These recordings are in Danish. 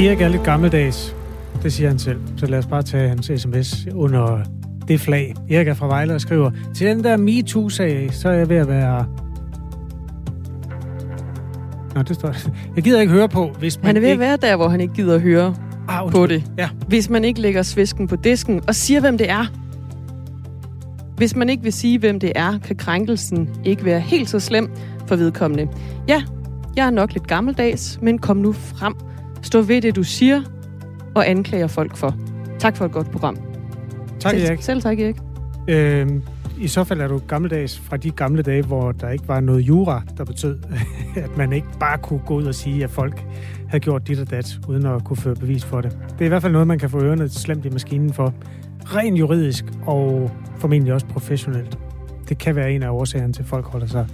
Erik er lidt gammeldags. Det siger han selv. Så lad os bare tage hans sms under det flag. Erik er fra Vejle og skriver, til den der MeToo-sag, så er jeg ved at være... Nå, det står Jeg gider ikke høre på, hvis man Han er ved ikke... at være der, hvor han ikke gider at høre ah, på det. Ja, Hvis man ikke lægger svisken på disken og siger, hvem det er. Hvis man ikke vil sige, hvem det er, kan krænkelsen ikke være helt så slem for vedkommende. Ja, jeg er nok lidt gammeldags, men kom nu frem. Stå ved det, du siger, og anklager folk for. Tak for et godt program. tak selv, Erik. Selv tak, Erik. Øhm, I så fald er du gammeldags fra de gamle dage, hvor der ikke var noget jura, der betød, at man ikke bare kunne gå ud og sige, at folk havde gjort dit og dat, uden at kunne føre bevis for det. Det er i hvert fald noget, man kan få ørerne slemt i maskinen for. Rent juridisk og formentlig også professionelt. Det kan være en af årsagerne til, at folk holder sig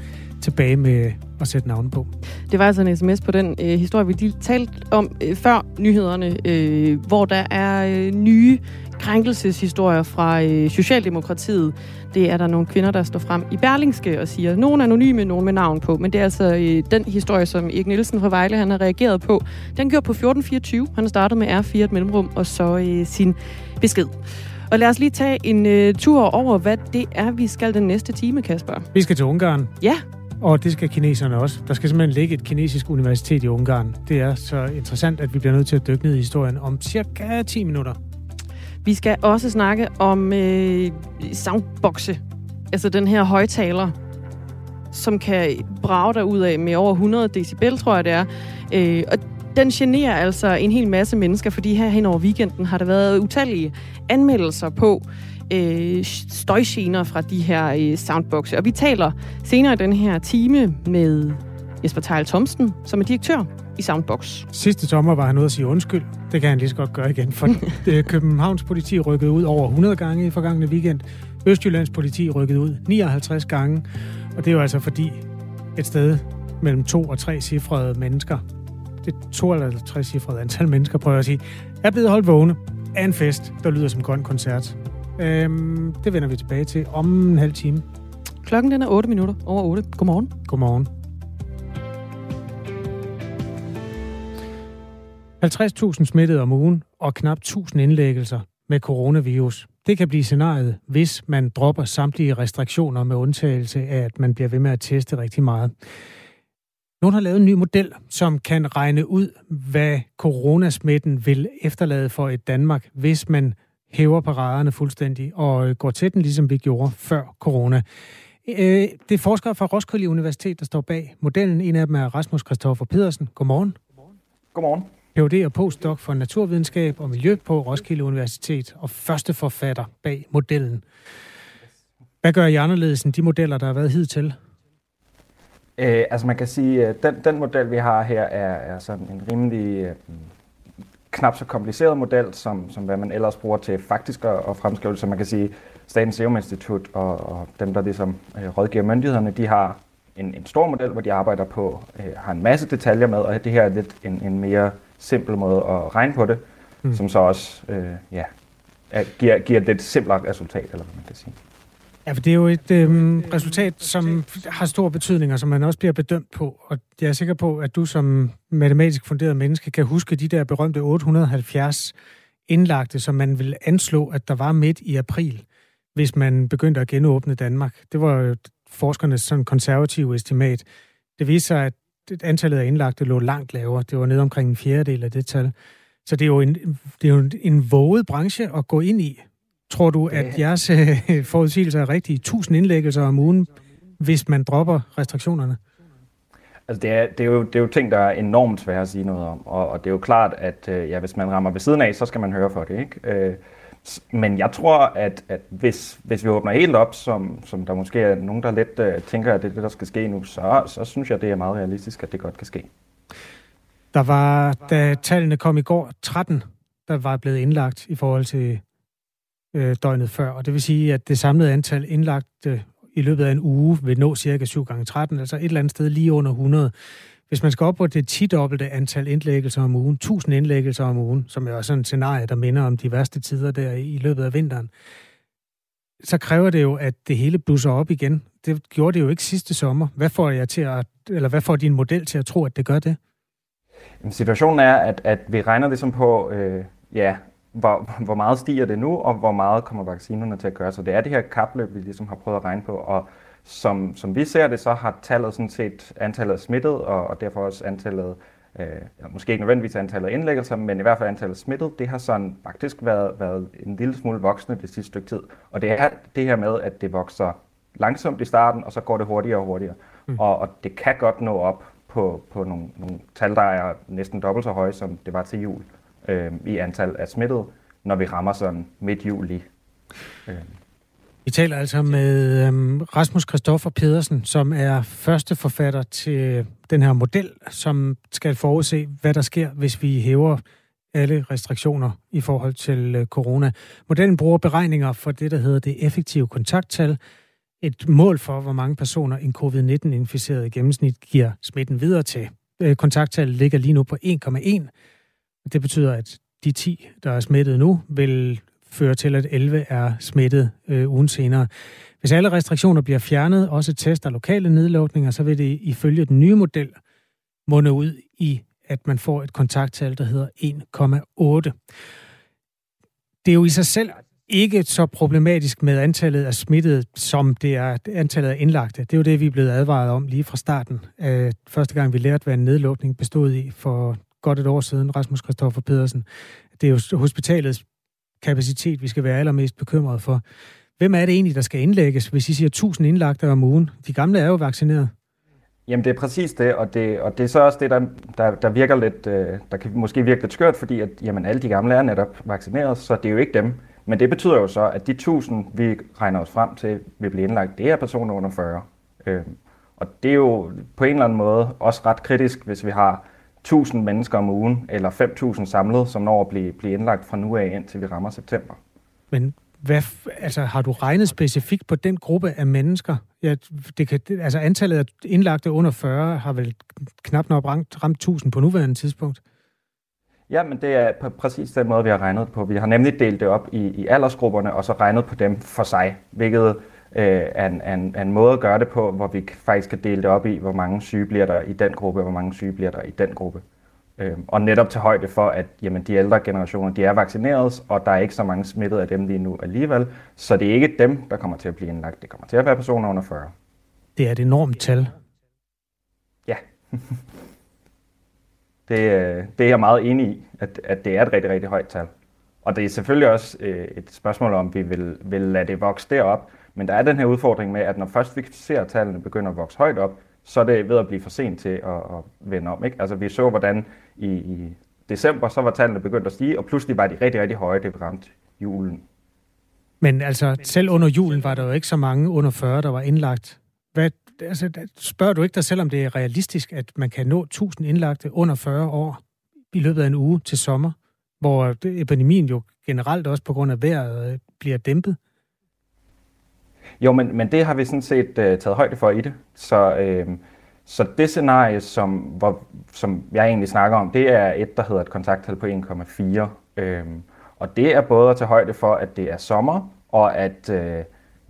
tilbage med at sætte navn på. Det var altså en sms på den øh, historie, vi lige talte om øh, før nyhederne, øh, hvor der er øh, nye krænkelseshistorier fra øh, Socialdemokratiet. Det er der nogle kvinder, der står frem i Berlingske og siger, nogen anonyme, nogen med navn på. Men det er altså øh, den historie, som Erik Nielsen fra Vejle han har reageret på. Den gjorde på 1424. Han har startet med R4 et mellemrum, og så øh, sin besked. Og lad os lige tage en øh, tur over, hvad det er, vi skal den næste time, Kasper. Vi skal til Ungarn, Ja, og det skal kineserne også. Der skal simpelthen ligge et kinesisk universitet i Ungarn. Det er så interessant, at vi bliver nødt til at dykke ned i historien om cirka 10 minutter. Vi skal også snakke om øh, soundboxe. Altså den her højtaler, som kan brage dig ud af med over 100 decibel, tror jeg det er. Øh, og den generer altså en hel masse mennesker, fordi her hen over weekenden har der været utallige anmeldelser på øh, støjgener fra de her øh, soundboxe. Og vi taler senere i den her time med Jesper Tejl Thomsen, som er direktør i Soundbox. Sidste sommer var han ude at sige undskyld. Det kan han lige så godt gøre igen, for øh, Københavns politi rykkede ud over 100 gange i forgangne weekend. Østjyllands politi rykkede ud 59 gange. Og det er jo altså fordi et sted mellem to og tre cifrede mennesker, det er to eller tre cifrede antal mennesker, prøver jeg at sige, er blevet holdt vågne af en fest, der lyder som grøn koncert. Øhm, det vender vi tilbage til om en halv time. Klokken den er 8 minutter over 8. Godmorgen. Godmorgen. 50.000 smittede om ugen og knap 1.000 indlæggelser med coronavirus. Det kan blive scenariet, hvis man dropper samtlige restriktioner med undtagelse af, at man bliver ved med at teste rigtig meget. Nogen har lavet en ny model, som kan regne ud, hvad coronasmitten vil efterlade for et Danmark, hvis man hæver paraderne fuldstændig og går til den, ligesom vi gjorde før corona. Øh, Det er forskere fra Roskilde Universitet, der står bag modellen. En af dem er Rasmus Kristoffer Pedersen. Godmorgen. Godmorgen. Ph.D. og postdoc for naturvidenskab og miljø på Roskilde Universitet og første forfatter bag modellen. Hvad gør I anderledes end de modeller, der har været hidtil? Øh, altså man kan sige, at den, den model, vi har her, er, er sådan en rimelig øh, knap så kompliceret model, som, som hvad man ellers bruger til faktisk at, at fremskrive. Så man kan sige, Statens Serum Institut og, og dem, der ligesom øh, rådgiver myndighederne, de har en, en stor model, hvor de arbejder på, øh, har en masse detaljer med, og det her er lidt en, en mere simpel måde at regne på det, mm. som så også øh, ja, er, giver, giver et lidt simplere resultat, eller hvad man kan sige. Ja, for det er jo et øh, resultat, som har stor betydning, og som man også bliver bedømt på. Og jeg er sikker på, at du som matematisk funderet menneske kan huske de der berømte 870 indlagte, som man vil anslå, at der var midt i april, hvis man begyndte at genåbne Danmark. Det var jo forskernes sådan konservative estimat. Det viste sig, at antallet af indlagte lå langt lavere. Det var ned omkring en fjerdedel af det tal. Så det er jo en, det er jo en våget branche at gå ind i. Tror du, at jeres øh, forudsigelser er rigtige? 1000 indlæggelser om ugen, hvis man dropper restriktionerne? Altså det er, det, er jo, det er jo ting, der er enormt svære at sige noget om, og, og det er jo klart, at øh, ja, hvis man rammer ved siden af, så skal man høre for det. Ikke? Øh, men jeg tror, at, at hvis, hvis vi åbner helt op, som, som der måske er nogen, der lidt øh, tænker, at det er det, der skal ske nu, så, så synes jeg, det er meget realistisk, at det godt kan ske. Der var, da tallene kom i går, 13, der var blevet indlagt i forhold til øh, døgnet før. Og det vil sige, at det samlede antal indlagt øh, i løbet af en uge vil nå cirka 7 gange 13, altså et eller andet sted lige under 100. Hvis man skal op på det 10-dobbelte antal indlæggelser om ugen, 1000 indlæggelser om ugen, som er også sådan et scenarie, der minder om de værste tider der i løbet af vinteren, så kræver det jo, at det hele blusser op igen. Det gjorde det jo ikke sidste sommer. Hvad får jeg til at, eller hvad får din model til at tro, at det gør det? Situationen er, at, at vi regner ligesom på, øh, ja, hvor, hvor meget stiger det nu, og hvor meget kommer vaccinerne til at gøre. Så det er det her kapløb, vi ligesom har prøvet at regne på, og som, som vi ser det, så har tallet sådan set antallet af smittet, og, og derfor også antallet, øh, måske ikke nødvendigvis antallet af indlæggelser, men i hvert fald antallet af smittet, det har sådan faktisk været, været en lille smule voksende det sidste stykke tid. Og det er det her med, at det vokser langsomt i starten, og så går det hurtigere og hurtigere. Mm. Og, og det kan godt nå op på, på nogle, nogle tal, der er næsten dobbelt så høje, som det var til jul øh, i antal af smittede, når vi rammer sådan midt juli. Øh. Vi taler altså med øhm, Rasmus Kristoffer Pedersen, som er første forfatter til den her model, som skal forudse, hvad der sker, hvis vi hæver alle restriktioner i forhold til øh, corona. Modellen bruger beregninger for det, der hedder det effektive kontakttal, et mål for, hvor mange personer en covid-19-inficeret i gennemsnit giver smitten videre til. Øh, kontakttallet ligger lige nu på 1,1. Det betyder, at de 10, der er smittet nu, vil føre til, at 11 er smittet øh, ugen senere. Hvis alle restriktioner bliver fjernet, også test og lokale nedlukninger, så vil det ifølge den nye model munde ud i, at man får et kontakttal, der hedder 1,8. Det er jo i sig selv ikke så problematisk med antallet af smittede, som det er antallet af indlagte. Det er jo det, vi er blevet advaret om lige fra starten. Første gang vi lærte, hvad en nedlukning bestod i for godt et år siden, Rasmus Kristoffer Pedersen. Det er jo hospitalets kapacitet, vi skal være allermest bekymrede for. Hvem er det egentlig, der skal indlægges, hvis I siger 1000 indlagte om ugen? De gamle er jo vaccineret. Jamen det er præcis det, og det, og det er så også det, der, der, der virker lidt, øh, der kan måske virke lidt skørt, fordi at, jamen, alle de gamle er netop vaccineret, så det er jo ikke dem. Men det betyder jo så, at de 1000, vi regner os frem til, vil blive indlagt, det er personer under 40. Øh, og det er jo på en eller anden måde også ret kritisk, hvis vi har 1000 mennesker om ugen, eller 5000 samlet, som når at blive, blive indlagt fra nu af, indtil vi rammer september. Men hvad, altså, har du regnet specifikt på den gruppe af mennesker? Ja, det kan, altså antallet af indlagte under 40 har vel knap nok ramt, ramt 1000 på nuværende tidspunkt? Ja, men det er på præcis den måde, vi har regnet på. Vi har nemlig delt det op i, i aldersgrupperne, og så regnet på dem for sig, hvilket øh, er, en, en, en måde at gøre det på, hvor vi faktisk kan dele det op i, hvor mange syge bliver der i den gruppe, og hvor mange syge bliver der i den gruppe. Øh, og netop til højde for, at jamen, de ældre generationer de er vaccineret, og der er ikke så mange smittede af dem lige nu alligevel, så det er ikke dem, der kommer til at blive indlagt. Det kommer til at være personer under 40. Det er et enormt tal. Ja. det, øh, det er jeg meget enig i, at, at det er et rigtig, rigtig højt tal. Og det er selvfølgelig også øh, et spørgsmål om, vi vil, vil lade det vokse derop, men der er den her udfordring med, at når først vi ser, at tallene begynder at vokse højt op, så er det ved at blive for sent til at, at vende om. Ikke? Altså vi så, hvordan i, i december, så var tallene begyndt at stige, og pludselig var de rigtig, rigtig høje, det ramte julen. Men altså, selv under julen var der jo ikke så mange under 40, der var indlagt. Hvad, altså, spørger du ikke dig selv, om det er realistisk, at man kan nå 1000 indlagte under 40 år i løbet af en uge til sommer, hvor epidemien jo generelt også på grund af vejret øh, bliver dæmpet? Jo, men, men det har vi sådan set uh, taget højde for i det. Så, uh, så det scenarie, som, hvor, som jeg egentlig snakker om, det er et, der hedder et kontakttal på 1,4. Uh, øhm, og det er både at tage højde for, at det er sommer, og at uh,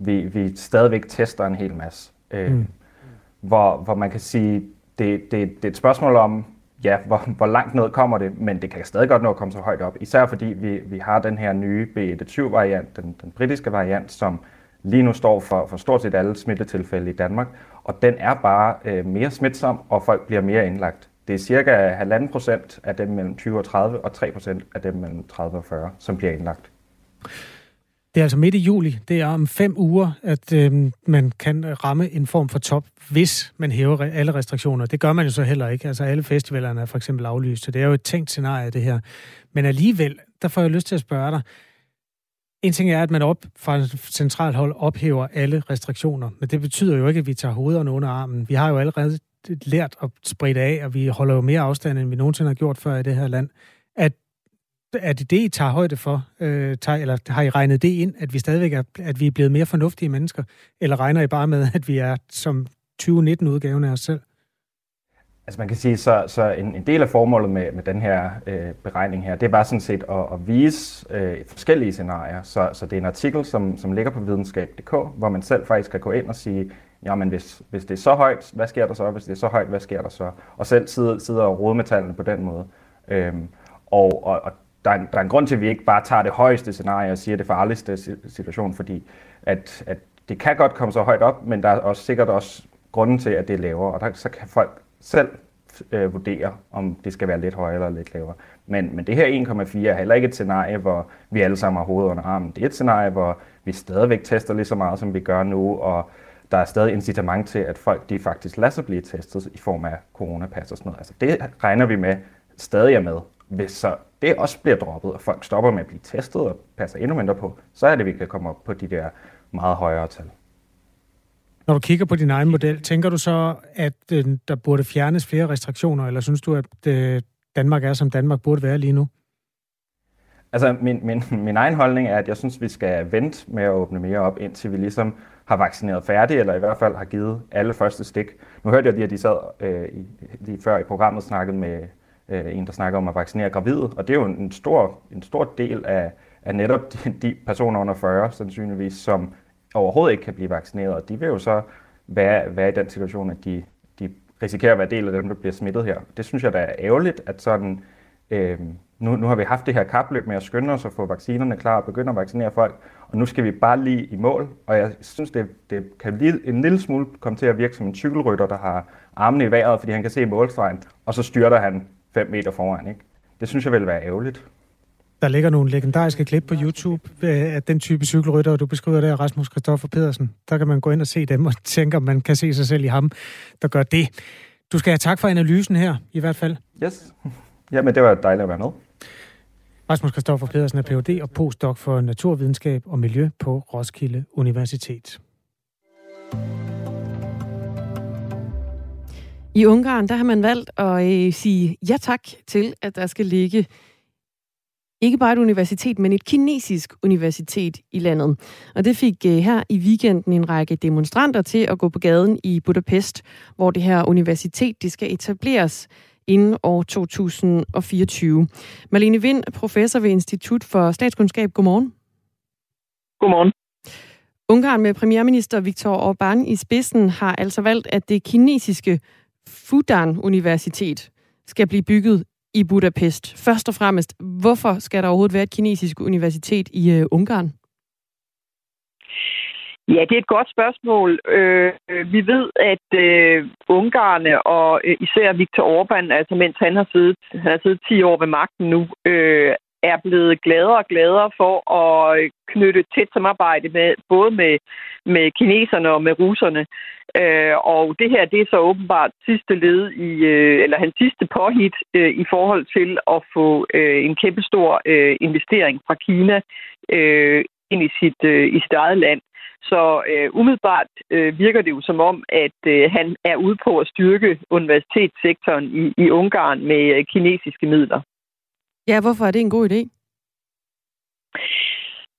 vi, vi stadigvæk tester en hel masse. Uh, mm. hvor, hvor man kan sige, det, det, det er et spørgsmål om, ja, hvor, hvor langt ned kommer det, men det kan stadig godt nå at komme så højt op. Især fordi vi, vi har den her nye B120-variant, den, den britiske variant, som lige nu står for, for stort set alle smittetilfælde i Danmark, og den er bare øh, mere smitsom, og folk bliver mere indlagt. Det er cirka 1,5 procent af dem mellem 20 og 30, og 3 procent af dem mellem 30 og 40, som bliver indlagt. Det er altså midt i juli. Det er om fem uger, at øh, man kan ramme en form for top, hvis man hæver alle restriktioner. Det gør man jo så heller ikke. Altså alle festivalerne er for eksempel aflyst, så det er jo et tænkt scenarie, det her. Men alligevel, der får jeg lyst til at spørge dig, en ting er, at man op fra centralt hold ophæver alle restriktioner, men det betyder jo ikke, at vi tager hovederne under armen. Vi har jo allerede lært at sprede af, og vi holder jo mere afstand, end vi nogensinde har gjort før i det her land. At, er det det, I tager højde for? Øh, tager, eller har I regnet det ind, at vi stadigvæk er, at vi er blevet mere fornuftige mennesker? Eller regner I bare med, at vi er som 2019-udgaven af os selv? Altså man kan sige, så, så en, en del af formålet med, med den her øh, beregning her, det er bare sådan set at, at vise øh, forskellige scenarier. Så, så det er en artikel, som, som ligger på videnskab.dk, hvor man selv faktisk kan gå ind og sige, jamen hvis, hvis det er så højt, hvad sker der så? Hvis det er så højt, hvad sker der så? Og selv sidder, sidder og rode med tallene på den måde. Øhm, og, og, og der, er en, der er en grund til, at vi ikke bare tager det højeste scenarie og siger det farligste situation, fordi at, at det kan godt komme så højt op, men der er også sikkert også grunden til, at det er lavere, og der, så kan folk selv øh, vurdere, om det skal være lidt højere eller lidt lavere. Men, men det her 1,4 er heller ikke et scenarie, hvor vi alle sammen har hovedet under armen. Det er et scenarie, hvor vi stadigvæk tester lige så meget, som vi gør nu, og der er stadig incitament til, at folk de faktisk lader sig blive testet i form af coronapas og sådan noget. Altså det regner vi med stadig er med. Hvis så det også bliver droppet, og folk stopper med at blive testet og passer endnu mindre på, så er det, at vi kan komme op på de der meget højere tal. Når du kigger på din egen model, tænker du så, at øh, der burde fjernes flere restriktioner, eller synes du, at øh, Danmark er, som Danmark burde være lige nu? Altså, min, min, min egen holdning er, at jeg synes, vi skal vente med at åbne mere op, indtil vi ligesom har vaccineret færdigt, eller i hvert fald har givet alle første stik. Nu hørte jeg lige, at de sad øh, lige før i programmet snakket med øh, en, der snakker om at vaccinere gravide, og det er jo en stor, en stor del af, af netop de, de personer under 40, sandsynligvis, som overhovedet ikke kan blive vaccineret, og de vil jo så være, være i den situation, at de, de risikerer at være del af dem, der bliver smittet her. Det synes jeg da er ærgerligt, at sådan, øh, nu, nu har vi haft det her kapløb med at skynde os at få vaccinerne klar og begynde at vaccinere folk, og nu skal vi bare lige i mål, og jeg synes, det, det kan lige, en lille smule komme til at virke som en cykelrytter, der har armene i vejret, fordi han kan se målstregen, og så styrter han 5 meter foran. Ikke? Det synes jeg vil være ærgerligt. Der ligger nogle legendariske klip på YouTube af den type cykelrytter, du beskriver der, Rasmus Kristoffer Pedersen. Der kan man gå ind og se dem og tænke, om man kan se sig selv i ham, der gør det. Du skal have tak for analysen her, i hvert fald. Yes. Jamen, det var dejligt at være med. Rasmus Kristoffer Pedersen er Ph.D. og postdoc for naturvidenskab og miljø på Roskilde Universitet. I Ungarn der har man valgt at øh, sige ja tak til, at der skal ligge ikke bare et universitet, men et kinesisk universitet i landet. Og det fik øh, her i weekenden en række demonstranter til at gå på gaden i Budapest, hvor det her universitet det skal etableres inden år 2024. Malene Vind, professor ved Institut for Statskundskab. Godmorgen. Godmorgen. Ungarn med premierminister Viktor Orbán i spidsen har altså valgt, at det kinesiske Fudan Universitet skal blive bygget i Budapest. Først og fremmest, hvorfor skal der overhovedet være et kinesisk universitet i øh, Ungarn? Ja, det er et godt spørgsmål. Øh, vi ved, at øh, Ungarne og øh, især Viktor Orbán, altså mens han har siddet, han har siddet 10 år ved magten nu, øh, er blevet gladere og gladere for at knytte tæt samarbejde med både med, med kineserne og med russerne. Øh, og det her, det er så åbenbart sidste led i, øh, eller hans sidste påhit øh, i forhold til at få øh, en kæmpestor øh, investering fra Kina øh, ind i sit, øh, i sit eget land. Så øh, umiddelbart øh, virker det jo som om, at øh, han er ude på at styrke universitetssektoren i, i Ungarn med øh, kinesiske midler. Ja, hvorfor er det en god idé?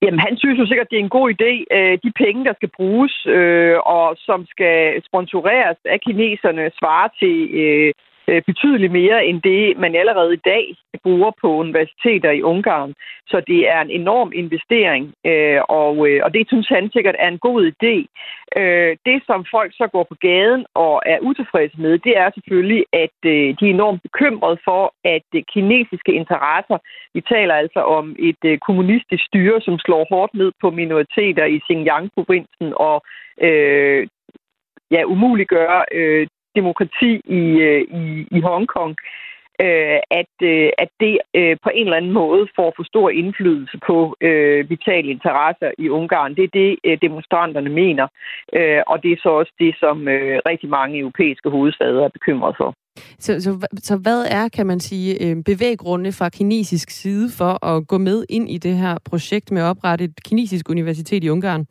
Jamen, han synes jo sikkert, det er en god idé. Øh, de penge, der skal bruges, øh, og som skal sponsoreres af kineserne, svarer til øh, Øh, betydeligt mere end det, man allerede i dag bruger på universiteter i Ungarn. Så det er en enorm investering, øh, og, øh, og det synes han sikkert er en god idé. Det, som folk så går på gaden og er utilfredse med, det er selvfølgelig, at de er enormt bekymrede for, at kinesiske interesser, vi taler altså om et kommunistisk styre, som slår hårdt ned på minoriteter i Xinjiang-provincen og øh, ja, umuliggøre øh, demokrati i, øh, i, i Hongkong, øh, at, øh, at det øh, på en eller anden måde får for stor indflydelse på øh, vitale interesser i Ungarn. Det er det, øh, demonstranterne mener, øh, og det er så også det, som øh, rigtig mange europæiske hovedstader er bekymret for. Så, så, så hvad er, kan man sige, øh, bevæggrunde fra kinesisk side for at gå med ind i det her projekt med at oprette et kinesisk universitet i Ungarn?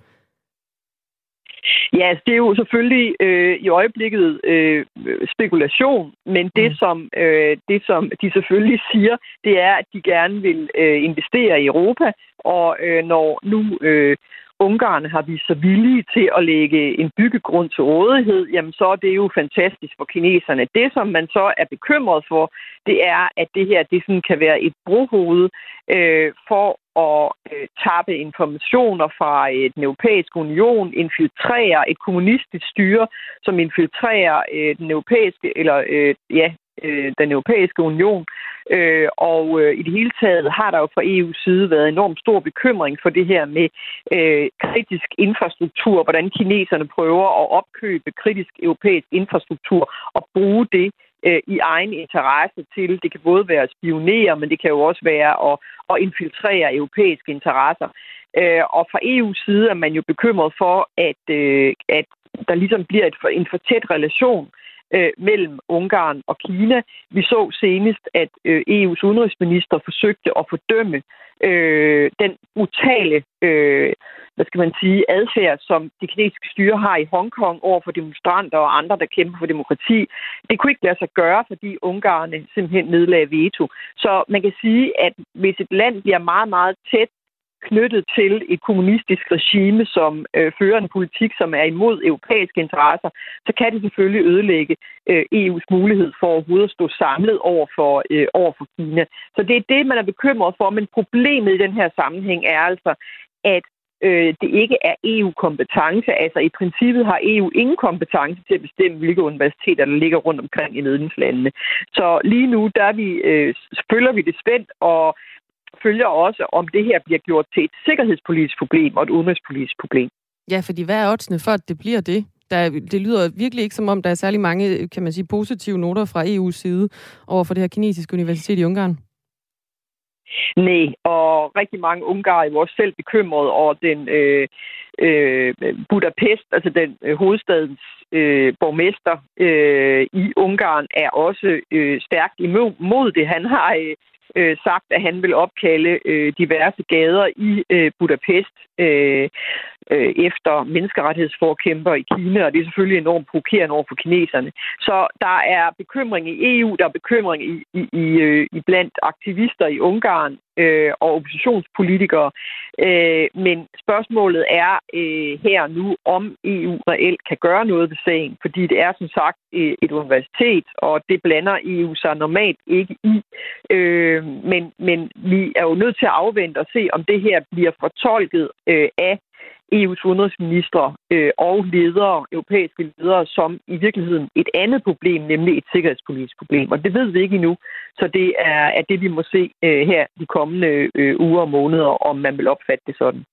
Ja, altså, det er jo selvfølgelig øh, i øjeblikket øh, spekulation, men det, mm. som, øh, det, som de selvfølgelig siger, det er, at de gerne vil øh, investere i Europa, og øh, når nu øh, Ungarn har vist sig villige til at lægge en byggegrund til rådighed, jamen så er det jo fantastisk for kineserne. Det, som man så er bekymret for, det er, at det her det sådan kan være et brohoved øh, for at øh, tappe informationer fra øh, den europæiske union, infiltrere et kommunistisk styre, som infiltrerer øh, den europæiske, eller øh, ja, øh, den europæiske union. Øh, og øh, i det hele taget har der jo fra EU's side været enormt stor bekymring for det her med øh, kritisk infrastruktur, hvordan kineserne prøver at opkøbe kritisk europæisk infrastruktur og bruge det øh, i egen interesse til. Det kan både være at spionere, men det kan jo også være at, at infiltrere europæiske interesser. Øh, og fra EU's side er man jo bekymret for, at, øh, at der ligesom bliver et, en for tæt relation øh, Øh, mellem Ungarn og Kina. Vi så senest, at øh, EU's udenrigsminister forsøgte at fordømme øh, den brutale øh, hvad skal man sige, adfærd, som det kinesiske styre har i Hongkong over for demonstranter og andre, der kæmper for demokrati. Det kunne ikke lade sig gøre, fordi Ungarne simpelthen nedlagde veto. Så man kan sige, at hvis et land bliver meget, meget tæt knyttet til et kommunistisk regime, som øh, fører en politik, som er imod europæiske interesser, så kan det selvfølgelig ødelægge øh, EU's mulighed for overhovedet at stå samlet over for, øh, over for Kina. Så det er det, man er bekymret for, men problemet i den her sammenhæng er altså, at øh, det ikke er EU-kompetence. Altså i princippet har EU ingen kompetence til at bestemme, hvilke universiteter, der ligger rundt omkring i medlemslandene. Så lige nu, der vi, øh, følger vi det spændt, og følger også, om det her bliver gjort til et sikkerhedspolitisk problem og et udenrigspolitisk problem. Ja, fordi hvad er oddsene for, at det bliver det? Der, det lyder virkelig ikke som om, der er særlig mange, kan man sige, positive noter fra EU's side over for det her kinesiske universitet i Ungarn. Nej, og rigtig mange ungarer er også selv bekymrede over den øh, øh, Budapest, altså den øh, hovedstadens øh, borgmester øh, i Ungarn, er også øh, stærkt imod det. Han har øh, øh, sagt, at han vil opkalde øh, diverse gader i øh, Budapest øh, øh, efter menneskerettighedsforkæmper i Kina, og det er selvfølgelig enormt provokerende over for kineserne. Så der er bekymring i EU, der er bekymring i, i, i, øh, i blandt aktivister i Ungarn øh, og oppositionspolitikere. Øh, men spørgsmålet er øh, her nu, om EU reelt kan gøre noget ved sagen, fordi det er som sagt øh, et universitet, og det blander EU sig normalt ikke i. Øh, men, men vi er jo nødt til at afvente og se, om det her bliver fortolket øh, af EU's udenrigsminister øh, og ledere, europæiske ledere, som i virkeligheden et andet problem, nemlig et sikkerhedspolitisk problem. Og det ved vi ikke endnu, så det er, er det, vi må se øh, her de kommende øh, uger og måneder, om man vil opfatte det sådan.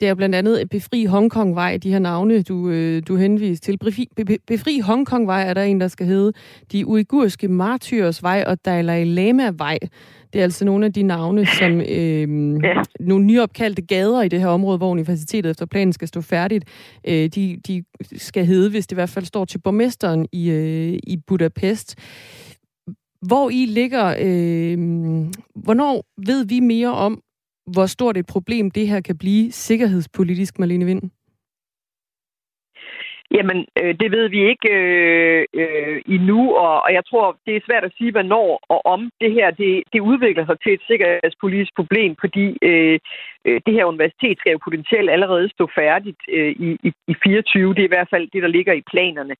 Det er blandt andet Befri Hongkong-vej, de her navne, du, øh, du henviste til. Befri, Befri Hongkong-vej er der en, der skal hedde De uigurske martyrs vej og Dalai Lama-vej. Det er altså nogle af de navne, som øh, ja. nogle nyopkaldte gader i det her område, hvor universitetet efter planen skal stå færdigt, øh, de, de skal hedde, hvis det i hvert fald står til borgmesteren i, øh, i Budapest. Hvor i ligger, øh, hvornår ved vi mere om, hvor stort et problem det her kan blive sikkerhedspolitisk, Marlene Vind? Jamen, øh, det ved vi ikke øh, øh, endnu, og, og jeg tror, det er svært at sige, hvornår og om det her det, det udvikler sig til et sikkerhedspolitisk problem, fordi øh, øh det her universitet skal jo potentielt allerede stå færdigt øh, i, i, i 24. Det er i hvert fald det, der ligger i planerne.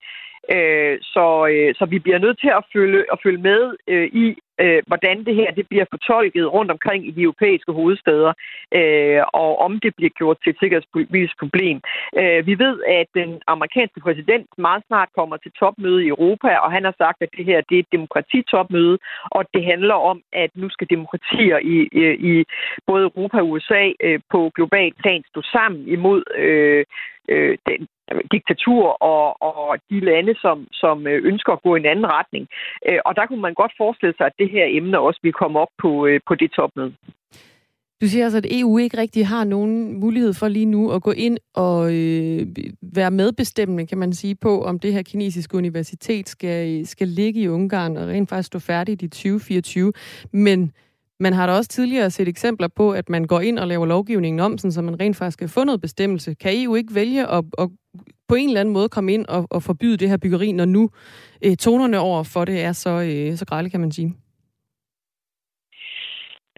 Øh, så, øh, så vi bliver nødt til at følge, at følge med øh, i, øh, hvordan det her det bliver fortolket rundt omkring i de europæiske hovedsteder, øh, og om det bliver gjort til et sikkerhedspolitisk problem. Øh, vi ved, at den amerikanske præsident meget snart kommer til topmøde i Europa, og han har sagt, at det her det er et demokratitopmøde, og det handler om, at nu skal demokratier i, i, i både Europa og USA øh, på global plan stå sammen imod øh, øh, den, diktatur og, og de lande, som, som øh, ønsker at gå i en anden retning. Øh, og der kunne man godt forestille sig, at det her emne også vil komme op på, øh, på det topmøde. Du siger altså, at EU ikke rigtig har nogen mulighed for lige nu at gå ind og øh, være medbestemmende, kan man sige, på, om det her kinesiske universitet skal, skal ligge i Ungarn og rent faktisk stå færdigt i 2024. Men man har da også tidligere set eksempler på, at man går ind og laver lovgivningen om, så man rent faktisk har få noget bestemmelse. Kan EU ikke vælge at, at på en eller anden måde komme ind og, og forbyde det her byggeri, når nu øh, tonerne over for det er så, øh, så grælde, kan man sige?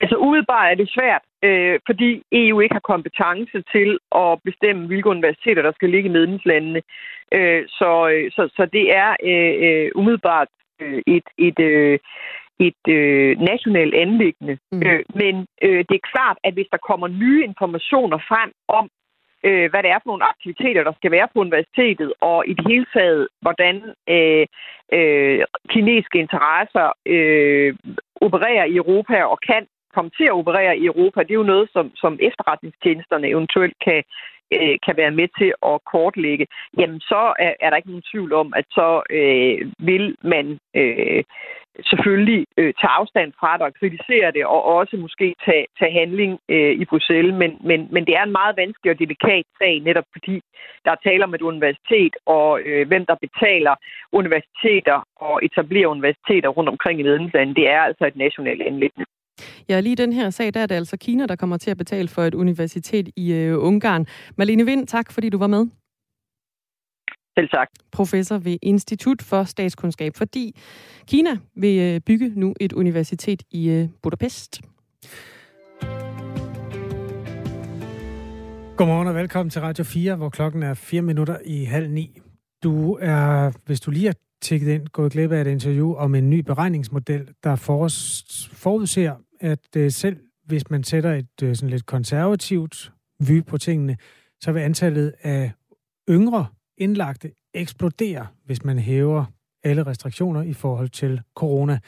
Altså umiddelbart er det svært, øh, fordi EU ikke har kompetence til at bestemme, hvilke universiteter, der skal ligge i medlemslandene. Øh, så, øh, så, så det er øh, øh umiddelbart øh, et, et, øh, et øh, nationalt anlæggende. Mm. Øh, men øh, det er klart, at hvis der kommer nye informationer frem om, øh, hvad det er for nogle aktiviteter, der skal være på universitetet, og i det hele taget, hvordan øh, øh, kinesiske interesser øh, opererer i Europa og kan komme til at operere i Europa, det er jo noget, som, som efterretningstjenesterne eventuelt kan, øh, kan være med til at kortlægge, jamen så er, er der ikke nogen tvivl om, at så øh, vil man øh, selvfølgelig øh, tage afstand fra det og kritisere det, og også måske tage, tage handling øh, i Bruxelles. Men, men, men det er en meget vanskelig og delikat sag, netop fordi der er tale om et universitet, og øh, hvem der betaler universiteter og etablerer universiteter rundt omkring i medlemslandet, det er altså et nationalt anlæggende. Ja, lige den her sag, der er det altså Kina, der kommer til at betale for et universitet i øh, Ungarn. Malene Vind, tak fordi du var med. Selv tak. Professor ved Institut for Statskundskab, fordi Kina vil øh, bygge nu et universitet i øh, Budapest. Godmorgen og velkommen til Radio 4, hvor klokken er 4 minutter i halv ni. Du er, hvis du lige er tækket ind, gået glip af et interview om en ny beregningsmodel, der forudser, at øh, selv hvis man sætter et sådan lidt konservativt vy på tingene, så vil antallet af yngre indlagte eksploderer, hvis man hæver alle restriktioner i forhold til corona.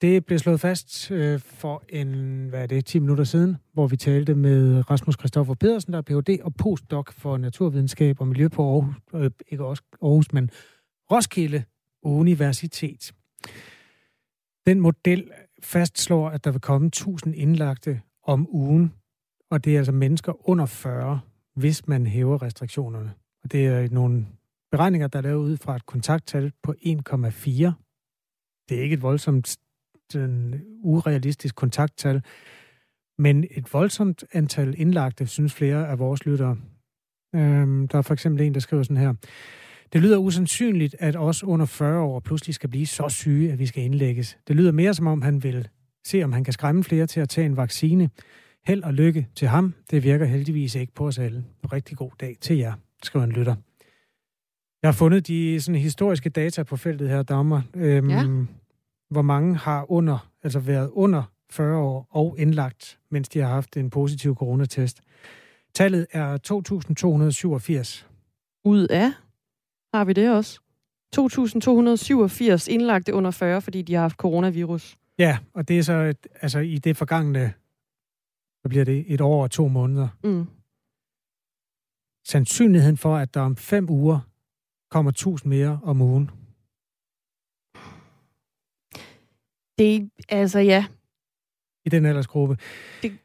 Det blev slået fast øh, for en, hvad er det, 10 minutter siden, hvor vi talte med Rasmus Kristoffer Pedersen, der er Ph.D. og postdoc for naturvidenskab og miljø på Aarhus, øh, ikke Aarhus, men Roskilde Universitet. Den model fastslår, at der vil komme 1000 indlagte om ugen, og det er altså mennesker under 40, hvis man hæver restriktionerne. Det er nogle beregninger, der er lavet ud fra et kontakttal på 1,4. Det er ikke et voldsomt den urealistisk kontakttal, men et voldsomt antal indlagte, synes flere af vores lyttere. Øhm, der er for eksempel en, der skriver sådan her. Det lyder usandsynligt, at os under 40 år pludselig skal blive så syge, at vi skal indlægges. Det lyder mere som om, han vil se, om han kan skræmme flere til at tage en vaccine. Held og lykke til ham. Det virker heldigvis ikke på os alle. En rigtig god dag til jer, skriver en lytter. Jeg har fundet de sådan, historiske data på feltet her, Dagmar. Øhm, ja. Hvor mange har under, altså været under 40 år og indlagt, mens de har haft en positiv coronatest. Tallet er 2.287. Ud af? Har vi det også? 2.287 indlagte under 40, fordi de har haft coronavirus. Ja, og det er så et, altså i det forgangne, så bliver det et år og to måneder. Mm. Sandsynligheden for, at der om fem uger kommer 1000 mere om ugen. Det, altså ja. I den aldersgruppe. Det,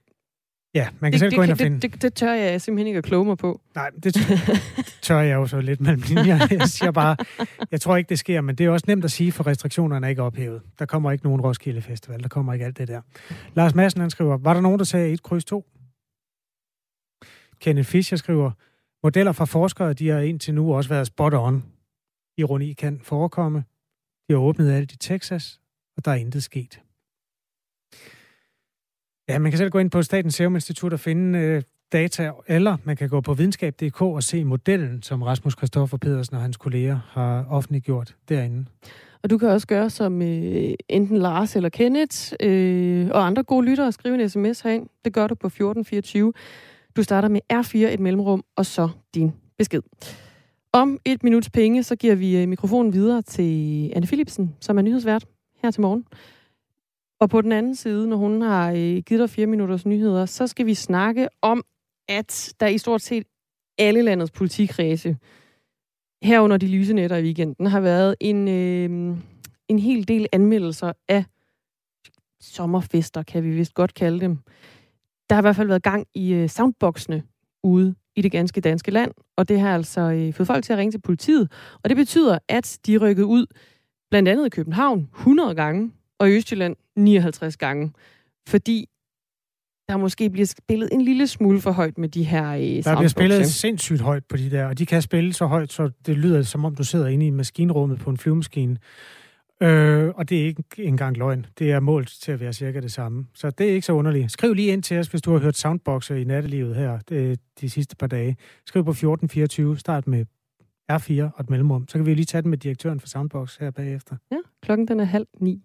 Ja, man kan det, selv det, gå ind og finde... Det, det, det tør jeg simpelthen ikke at kloge mig på. Nej, det tør, tør jeg jo så lidt mellem linjer. Jeg siger bare, jeg tror ikke, det sker, men det er også nemt at sige, for restriktionerne er ikke ophævet. Der kommer ikke nogen Roskilde Festival, der kommer ikke alt det der. Lars Madsen, han skriver, var der nogen, der sagde 1 kryds 2? Kenneth Fischer skriver, modeller fra forskere, de har indtil nu også været spot on. Ironi kan forekomme. De har åbnet alt i Texas, og der er intet sket. Ja, man kan selv gå ind på Statens Serum Institut og finde øh, data, eller man kan gå på videnskab.dk og se modellen, som Rasmus Kristoffer Pedersen og hans kolleger har offentliggjort derinde. Og du kan også gøre som øh, enten Lars eller Kenneth øh, og andre gode lyttere og skrive en sms herind. Det gør du på 1424. Du starter med R4, et mellemrum, og så din besked. Om et minuts penge, så giver vi øh, mikrofonen videre til Anne Philipsen, som er nyhedsvært her til morgen. Og på den anden side, når hun har øh, givet dig fire minutters nyheder, så skal vi snakke om, at der i stort set alle landets politikredse, herunder de lyse netter i weekenden, har været en, øh, en hel del anmeldelser af sommerfester, kan vi vist godt kalde dem. Der har i hvert fald været gang i øh, soundboxene ude i det ganske danske land, og det har altså øh, fået folk til at ringe til politiet. Og det betyder, at de rykkede ud, blandt andet i København, 100 gange og i Østjylland 59 gange. Fordi der måske bliver spillet en lille smule for højt med de her øh, Der bliver spillet sindssygt højt på de der, og de kan spille så højt, så det lyder som om, du sidder inde i maskinrummet på en flyvemaskine. Øh, og det er ikke engang løgn. Det er målt til at være cirka det samme. Så det er ikke så underligt. Skriv lige ind til os, hvis du har hørt soundboxer i nattelivet her de, de sidste par dage. Skriv på 1424, start med R4 og et mellemrum. Så kan vi lige tage den med direktøren for Soundbox her bagefter. Ja, klokken den er halv ni.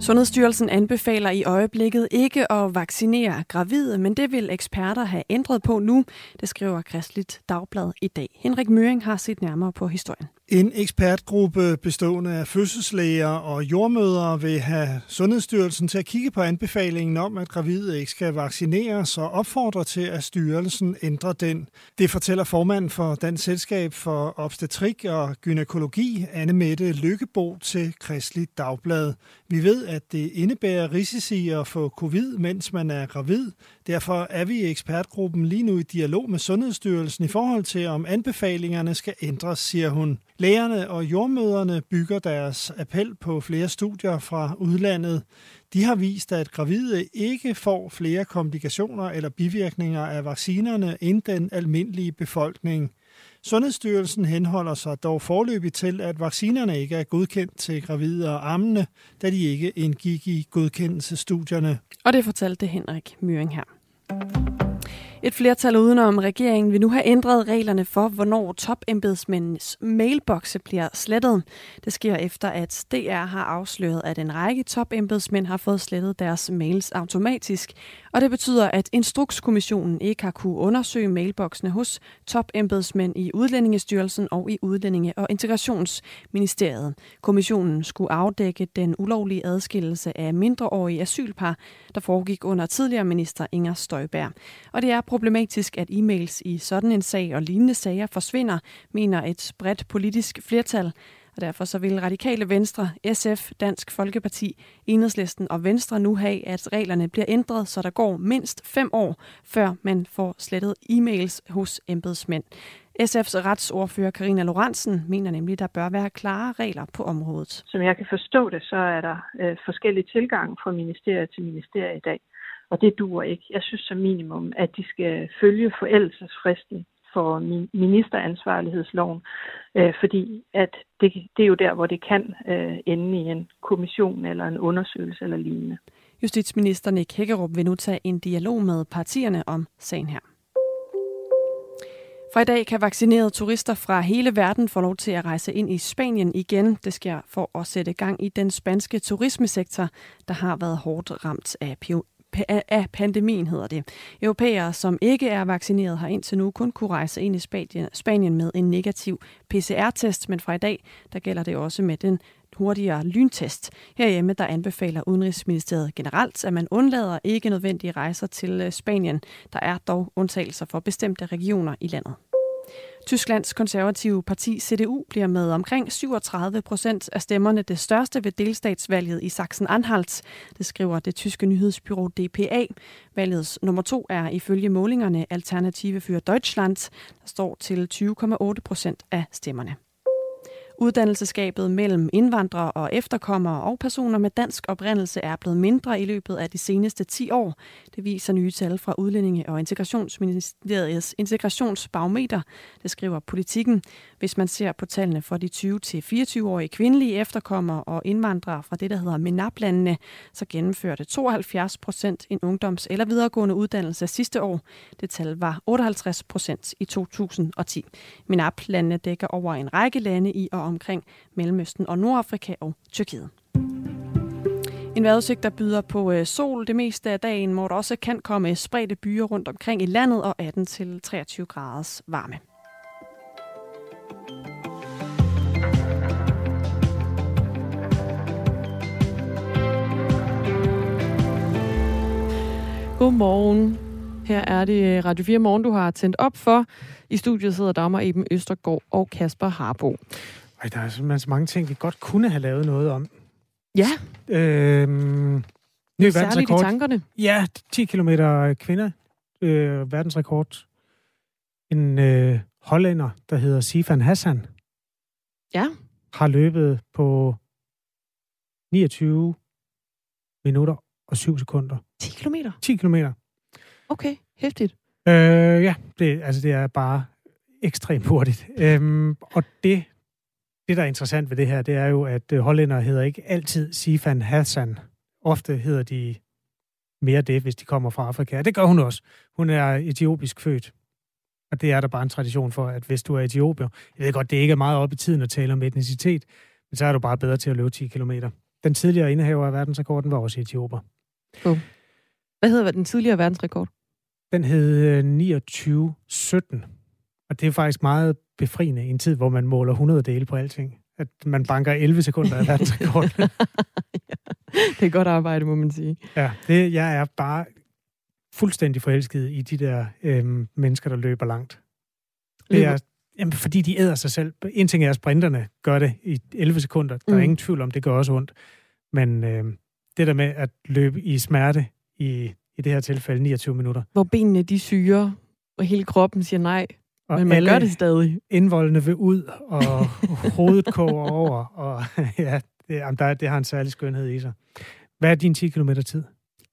Sundhedsstyrelsen anbefaler i øjeblikket ikke at vaccinere gravide, men det vil eksperter have ændret på nu, det skriver Kristligt Dagblad i dag. Henrik Møring har set nærmere på historien. En ekspertgruppe bestående af fødselslæger og jordmødre vil have Sundhedsstyrelsen til at kigge på anbefalingen om, at gravide ikke skal vaccineres og opfordrer til, at styrelsen ændrer den. Det fortæller formanden for Dansk Selskab for Obstetrik og Gynækologi, Anne Mette Lykkebo til Kristelig Dagblad. Vi ved, at det indebærer risici at få covid, mens man er gravid. Derfor er vi i ekspertgruppen lige nu i dialog med Sundhedsstyrelsen i forhold til, om anbefalingerne skal ændres, siger hun. Lægerne og jordmøderne bygger deres appel på flere studier fra udlandet. De har vist, at gravide ikke får flere komplikationer eller bivirkninger af vaccinerne end den almindelige befolkning. Sundhedsstyrelsen henholder sig dog forløbig til, at vaccinerne ikke er godkendt til gravide og ammende, da de ikke indgik i godkendelsesstudierne. Og det fortalte Henrik Myring her. Thank you. Et flertal udenom regeringen vil nu have ændret reglerne for, hvornår topembedsmændenes mailbokse bliver slettet. Det sker efter, at DR har afsløret, at en række topembedsmænd har fået slettet deres mails automatisk. Og det betyder, at Instrukskommissionen ikke har kunne undersøge mailboksene hos topembedsmænd i Udlændingestyrelsen og i Udlændinge- og Integrationsministeriet. Kommissionen skulle afdække den ulovlige adskillelse af mindreårige asylpar, der foregik under tidligere minister Inger Støjberg. Og det er problematisk, at e-mails i sådan en sag og lignende sager forsvinder, mener et bredt politisk flertal. Og derfor så vil Radikale Venstre, SF, Dansk Folkeparti, Enhedslisten og Venstre nu have, at reglerne bliver ændret, så der går mindst fem år, før man får slettet e-mails hos embedsmænd. SF's retsordfører Karina Lorentzen mener nemlig, at der bør være klare regler på området. Som jeg kan forstå det, så er der øh, forskellige tilgange fra ministerie til ministerie i dag. Og det duer ikke. Jeg synes som minimum, at de skal følge forældelsesfristen for ministeransvarlighedsloven, øh, fordi at det, det er jo der, hvor det kan øh, ende i en kommission eller en undersøgelse eller lignende. Justitsminister Nick Hækkerup vil nu tage en dialog med partierne om sagen her. Fra i dag kan vaccinerede turister fra hele verden få lov til at rejse ind i Spanien igen. Det sker for at sætte gang i den spanske turismesektor, der har været hårdt ramt af af pandemien, hedder det. Europæere, som ikke er vaccineret, har indtil nu kun kunne rejse ind i Spanien med en negativ PCR-test, men fra i dag, der gælder det også med den hurtigere lyntest. Herhjemme der anbefaler Udenrigsministeriet generelt, at man undlader ikke nødvendige rejser til øh, Spanien. Der er dog undtagelser for bestemte regioner i landet. Tysklands konservative parti CDU bliver med omkring 37 procent af stemmerne det største ved delstatsvalget i Sachsen-Anhalt. Det skriver det tyske nyhedsbyrå DPA. Valgets nummer to er ifølge målingerne Alternative für Deutschland, der står til 20,8 procent af stemmerne. Uddannelsesgabet mellem indvandrere og efterkommere og personer med dansk oprindelse er blevet mindre i løbet af de seneste 10 år. Det viser nye tal fra Udlændinge- og Integrationsministeriets integrationsbarometer, det skriver politikken. Hvis man ser på tallene for de 20-24-årige kvindelige efterkommere og indvandrere fra det, der hedder MENAP-landene, så gennemførte 72 procent en ungdoms- eller videregående uddannelse sidste år. Det tal var 58 procent i 2010. MENAP-landene dækker over en række lande i og omkring Mellemøsten og Nordafrika og Tyrkiet. En vejrudsigt, der byder på øh, sol det meste af dagen, hvor der også kan komme øh, spredte byer rundt omkring i landet og 18-23 graders varme. Godmorgen. Her er det øh, Radio 4 Morgen, du har tændt op for. I studiet sidder Dagmar Eben Østergaard og Kasper Harbo. Ej, der er simpelthen så mange ting, vi godt kunne have lavet noget om. Ja. Øhm, ny Særligt i tankerne. Ja, 10 km kvinder. Øh, verdensrekord. En øh, hollænder, der hedder Sifan Hassan. Ja. Har løbet på 29 minutter og 7 sekunder. 10 kilometer? 10 kilometer. Okay, hæftigt. Øh, ja, det, altså det er bare ekstremt hurtigt. Øhm, og det, det, der er interessant ved det her, det er jo, at øh, hollænder hedder ikke altid Sifan Hassan. Ofte hedder de mere det, hvis de kommer fra Afrika. det gør hun også. Hun er etiopisk født. Og det er der bare en tradition for, at hvis du er etiopier, jeg ved godt, det ikke er meget op i tiden at tale om etnicitet, men så er du bare bedre til at løbe 10 km. Den tidligere indehaver af verdensrekorden var også etioper. Oh. Hvad hedder den tidligere verdensrekord? Den hed 2917. Øh, og det er faktisk meget befriende i en tid, hvor man måler 100 dele på alting. At man banker 11 sekunder af verdensrekorden. ja, det er godt arbejde, må man sige. Ja, det, jeg er bare fuldstændig forelsket i de der øhm, mennesker, der løber langt. Det er, jamen, fordi de æder sig selv. En ting er, at sprinterne gør det i 11 sekunder. Der er mm. ingen tvivl om, det gør også ondt. Men øhm, det der med at løbe i smerte i, i det her tilfælde 29 minutter. Hvor benene de syrer, og hele kroppen siger nej. Og men man gør det stadig. Indvoldene vil ud, og hovedet koger over. Og ja, det, jamen, der, det har en særlig skønhed i sig. Hvad er din 10 km tid?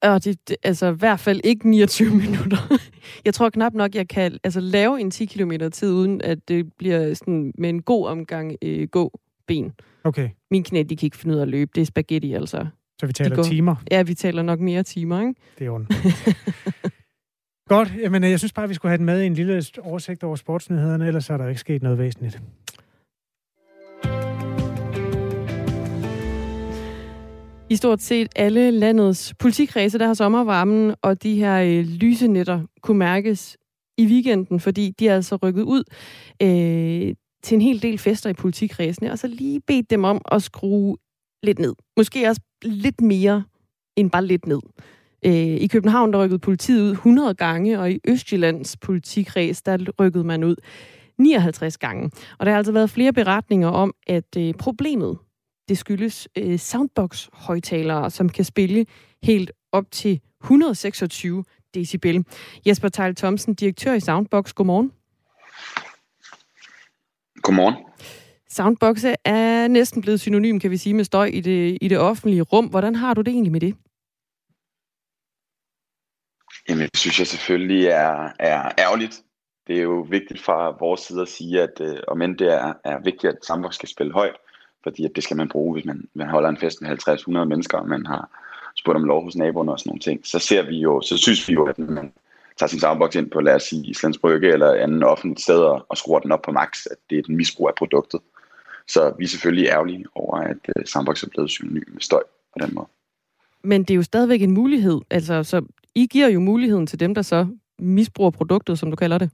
Og det, det, altså i hvert fald ikke 29 minutter. Jeg tror knap nok, jeg kan altså, lave en 10 km tid, uden at det bliver sådan med en god omgang øh, gå ben. Okay. Min knæ, de kan ikke finde ud af at løbe. Det er spaghetti, altså. Så vi taler går, timer? Ja, vi taler nok mere timer, ikke? Det er ondt. Godt, jamen øh, jeg synes bare, vi skulle have den med i en lille oversigt over sportsnyhederne, ellers er der ikke sket noget væsentligt. I stort set alle landets politikredse, der har sommervarmen, og de her øh, lysenetter kunne mærkes i weekenden, fordi de er altså rykket ud øh, til en hel del fester i politikredsene, og så lige bedt dem om at skrue lidt ned. Måske også lidt mere end bare lidt ned. Øh, I København der rykkede politiet ud 100 gange, og i Østjyllands politikreds der rykkede man ud 59 gange. Og der har altså været flere beretninger om, at øh, problemet det skyldes øh, soundbox-højtalere, som kan spille helt op til 126 decibel. Jesper Tejl Thomsen, direktør i Soundbox. Godmorgen. Godmorgen. Soundboxe er næsten blevet synonym, kan vi sige, med støj i det, i det offentlige rum. Hvordan har du det egentlig med det? Jamen, det synes jeg selvfølgelig er, er ærgerligt. Det er jo vigtigt fra vores side at sige, at øh, om end det er, er vigtigt, at Soundbox skal spille højt, fordi at det skal man bruge, hvis man, man holder en fest med 50-100 mennesker, og man har spurgt om lov hos naboerne og sådan nogle ting, så ser vi jo, så synes vi jo, at man tager sin soundbox ind på, lad os sige, Islands Brygge eller anden offentligt sted og, og skruer den op på max, at det er et misbrug af produktet. Så vi er selvfølgelig ærgerlige over, at uh, soundbox er blevet synonym med støj på den måde. Men det er jo stadigvæk en mulighed. Altså, så i giver jo muligheden til dem, der så misbruger produktet, som du kalder det.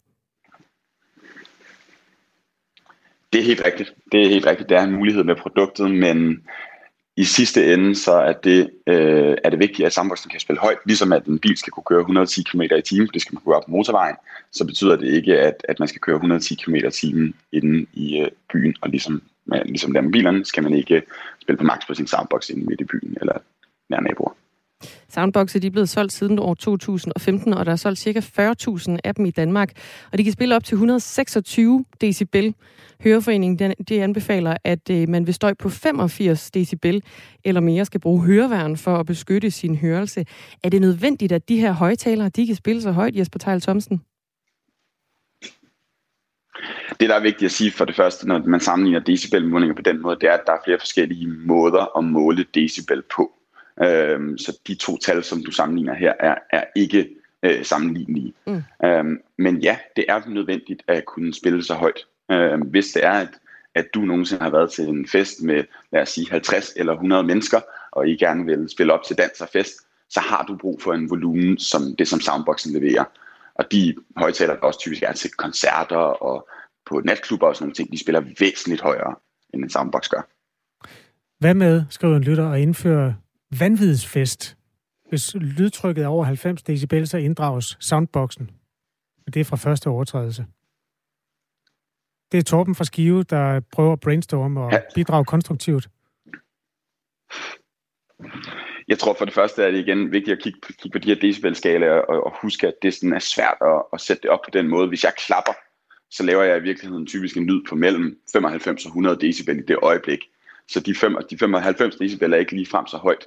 Det er helt rigtigt. Det er helt rigtigt. Der er en mulighed med produktet, men i sidste ende, så er det, øh, er det vigtigt, at samvoksen kan spille højt, ligesom at en bil skal kunne køre 110 km i timen, det skal man kunne gøre på motorvejen, så betyder det ikke, at, at man skal køre 110 km i timen inde i øh, byen, og ligesom, man, ligesom der med bilerne, skal man ikke spille på max på sin soundbox inde midt i byen eller nær naboer. Soundboxe de er blevet solgt siden år 2015, og der er solgt ca. 40.000 af dem i Danmark. Og de kan spille op til 126 decibel. Høreforeningen de anbefaler, at øh, man ved støj på 85 decibel eller mere skal bruge høreværn for at beskytte sin hørelse. Er det nødvendigt, at de her højtalere de kan spille så højt, Jesper Tejl Thomsen? Det, der er vigtigt at sige for det første, når man sammenligner decibelmålinger på den måde, det er, at der er flere forskellige måder at måle decibel på. Øhm, så de to tal, som du sammenligner her, er, er ikke øh, sammenlignelige. Mm. Øhm, men ja, det er nødvendigt at kunne spille så højt. Øhm, hvis det er, at, at du nogensinde har været til en fest med, lad os sige, 50 eller 100 mennesker, og I gerne vil spille op til dans og fest, så har du brug for en volumen, som det som soundboxen leverer. Og de højtaler, der også typisk er til koncerter og på natklubber og sådan nogle ting, de spiller væsentligt højere, end en soundbox gør. Hvad med, skriver en lytter, at indføre vanvidsfest. Hvis lydtrykket er over 90 decibel, så inddrages soundboxen. Det er fra første overtrædelse. Det er Torben fra Skive, der prøver at brainstorme og bidrage konstruktivt. Jeg tror for det første er det igen vigtigt at kigge, kigge på de her decibelskalaer og, og huske, at det sådan er svært at, at sætte det op på den måde. Hvis jeg klapper, så laver jeg i virkeligheden typisk en lyd på mellem 95 og 100 decibel i det øjeblik. Så de, 5, de 95 decibel er ikke lige frem så højt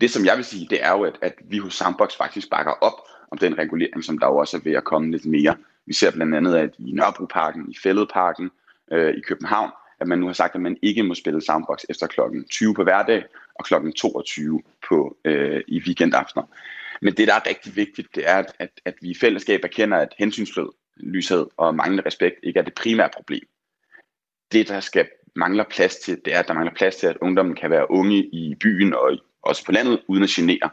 det, som jeg vil sige, det er jo, at, at vi hos Sandbox faktisk bakker op om den regulering, som der jo også er ved at komme lidt mere Vi ser blandt andet, at i Nørrebroparken, i Fælledparken øh, i København, at man nu har sagt, at man ikke må spille soundbox efter klokken 20 på hverdag og klokken 22 på, øh, i weekendaftener. Men det, der er rigtig vigtigt, det er, at, at, vi i fællesskab erkender, at hensynsflød, lyshed og manglende respekt ikke er det primære problem. Det, der skal mangler plads til, det er, at der mangler plads til, at ungdommen kan være unge i byen og også på landet, uden at genere.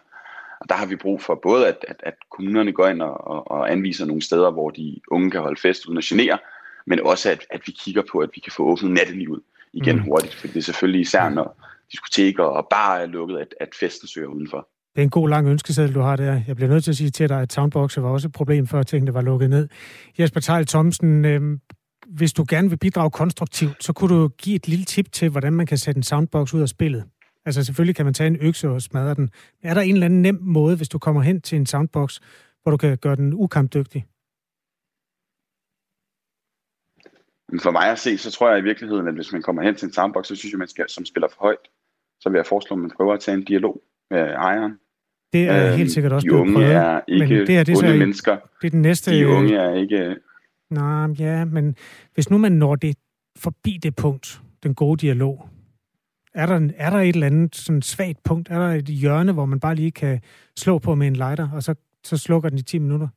Og der har vi brug for både, at, at, at kommunerne går ind og, og, og anviser nogle steder, hvor de unge kan holde fest uden at genere, men også at, at vi kigger på, at vi kan få åbnet nattelivet igen mm. hurtigt, for det er selvfølgelig især, når diskoteker og bare er lukket, at, at festen søger udenfor. Det er en god lang ønskeseddel, du har der. Jeg bliver nødt til at sige til dig, at Soundbox var også et problem, før tingene var lukket ned. Jesper Tejl Thomsen, øh, hvis du gerne vil bidrage konstruktivt, så kunne du give et lille tip til, hvordan man kan sætte en soundbox ud af spillet. Altså selvfølgelig kan man tage en økse og smadre den. Er der en eller anden nem måde, hvis du kommer hen til en soundbox, hvor du kan gøre den ukampdygtig? For mig at se, så tror jeg i virkeligheden, at hvis man kommer hen til en soundbox, så synes jeg, man skal, som spiller for højt, så vil jeg foreslå, at man prøver at tage en dialog med ejeren. Det er øhm, helt sikkert også De unge prøvet, er ikke men det er, det onde så, mennesker. Det er den næste... De unge er ikke... Nej, ja, men hvis nu man når det forbi det punkt, den gode dialog, er der, er der et eller andet sådan svagt punkt? Er der et hjørne, hvor man bare lige kan slå på med en lighter, og så, så slukker den i 10 minutter?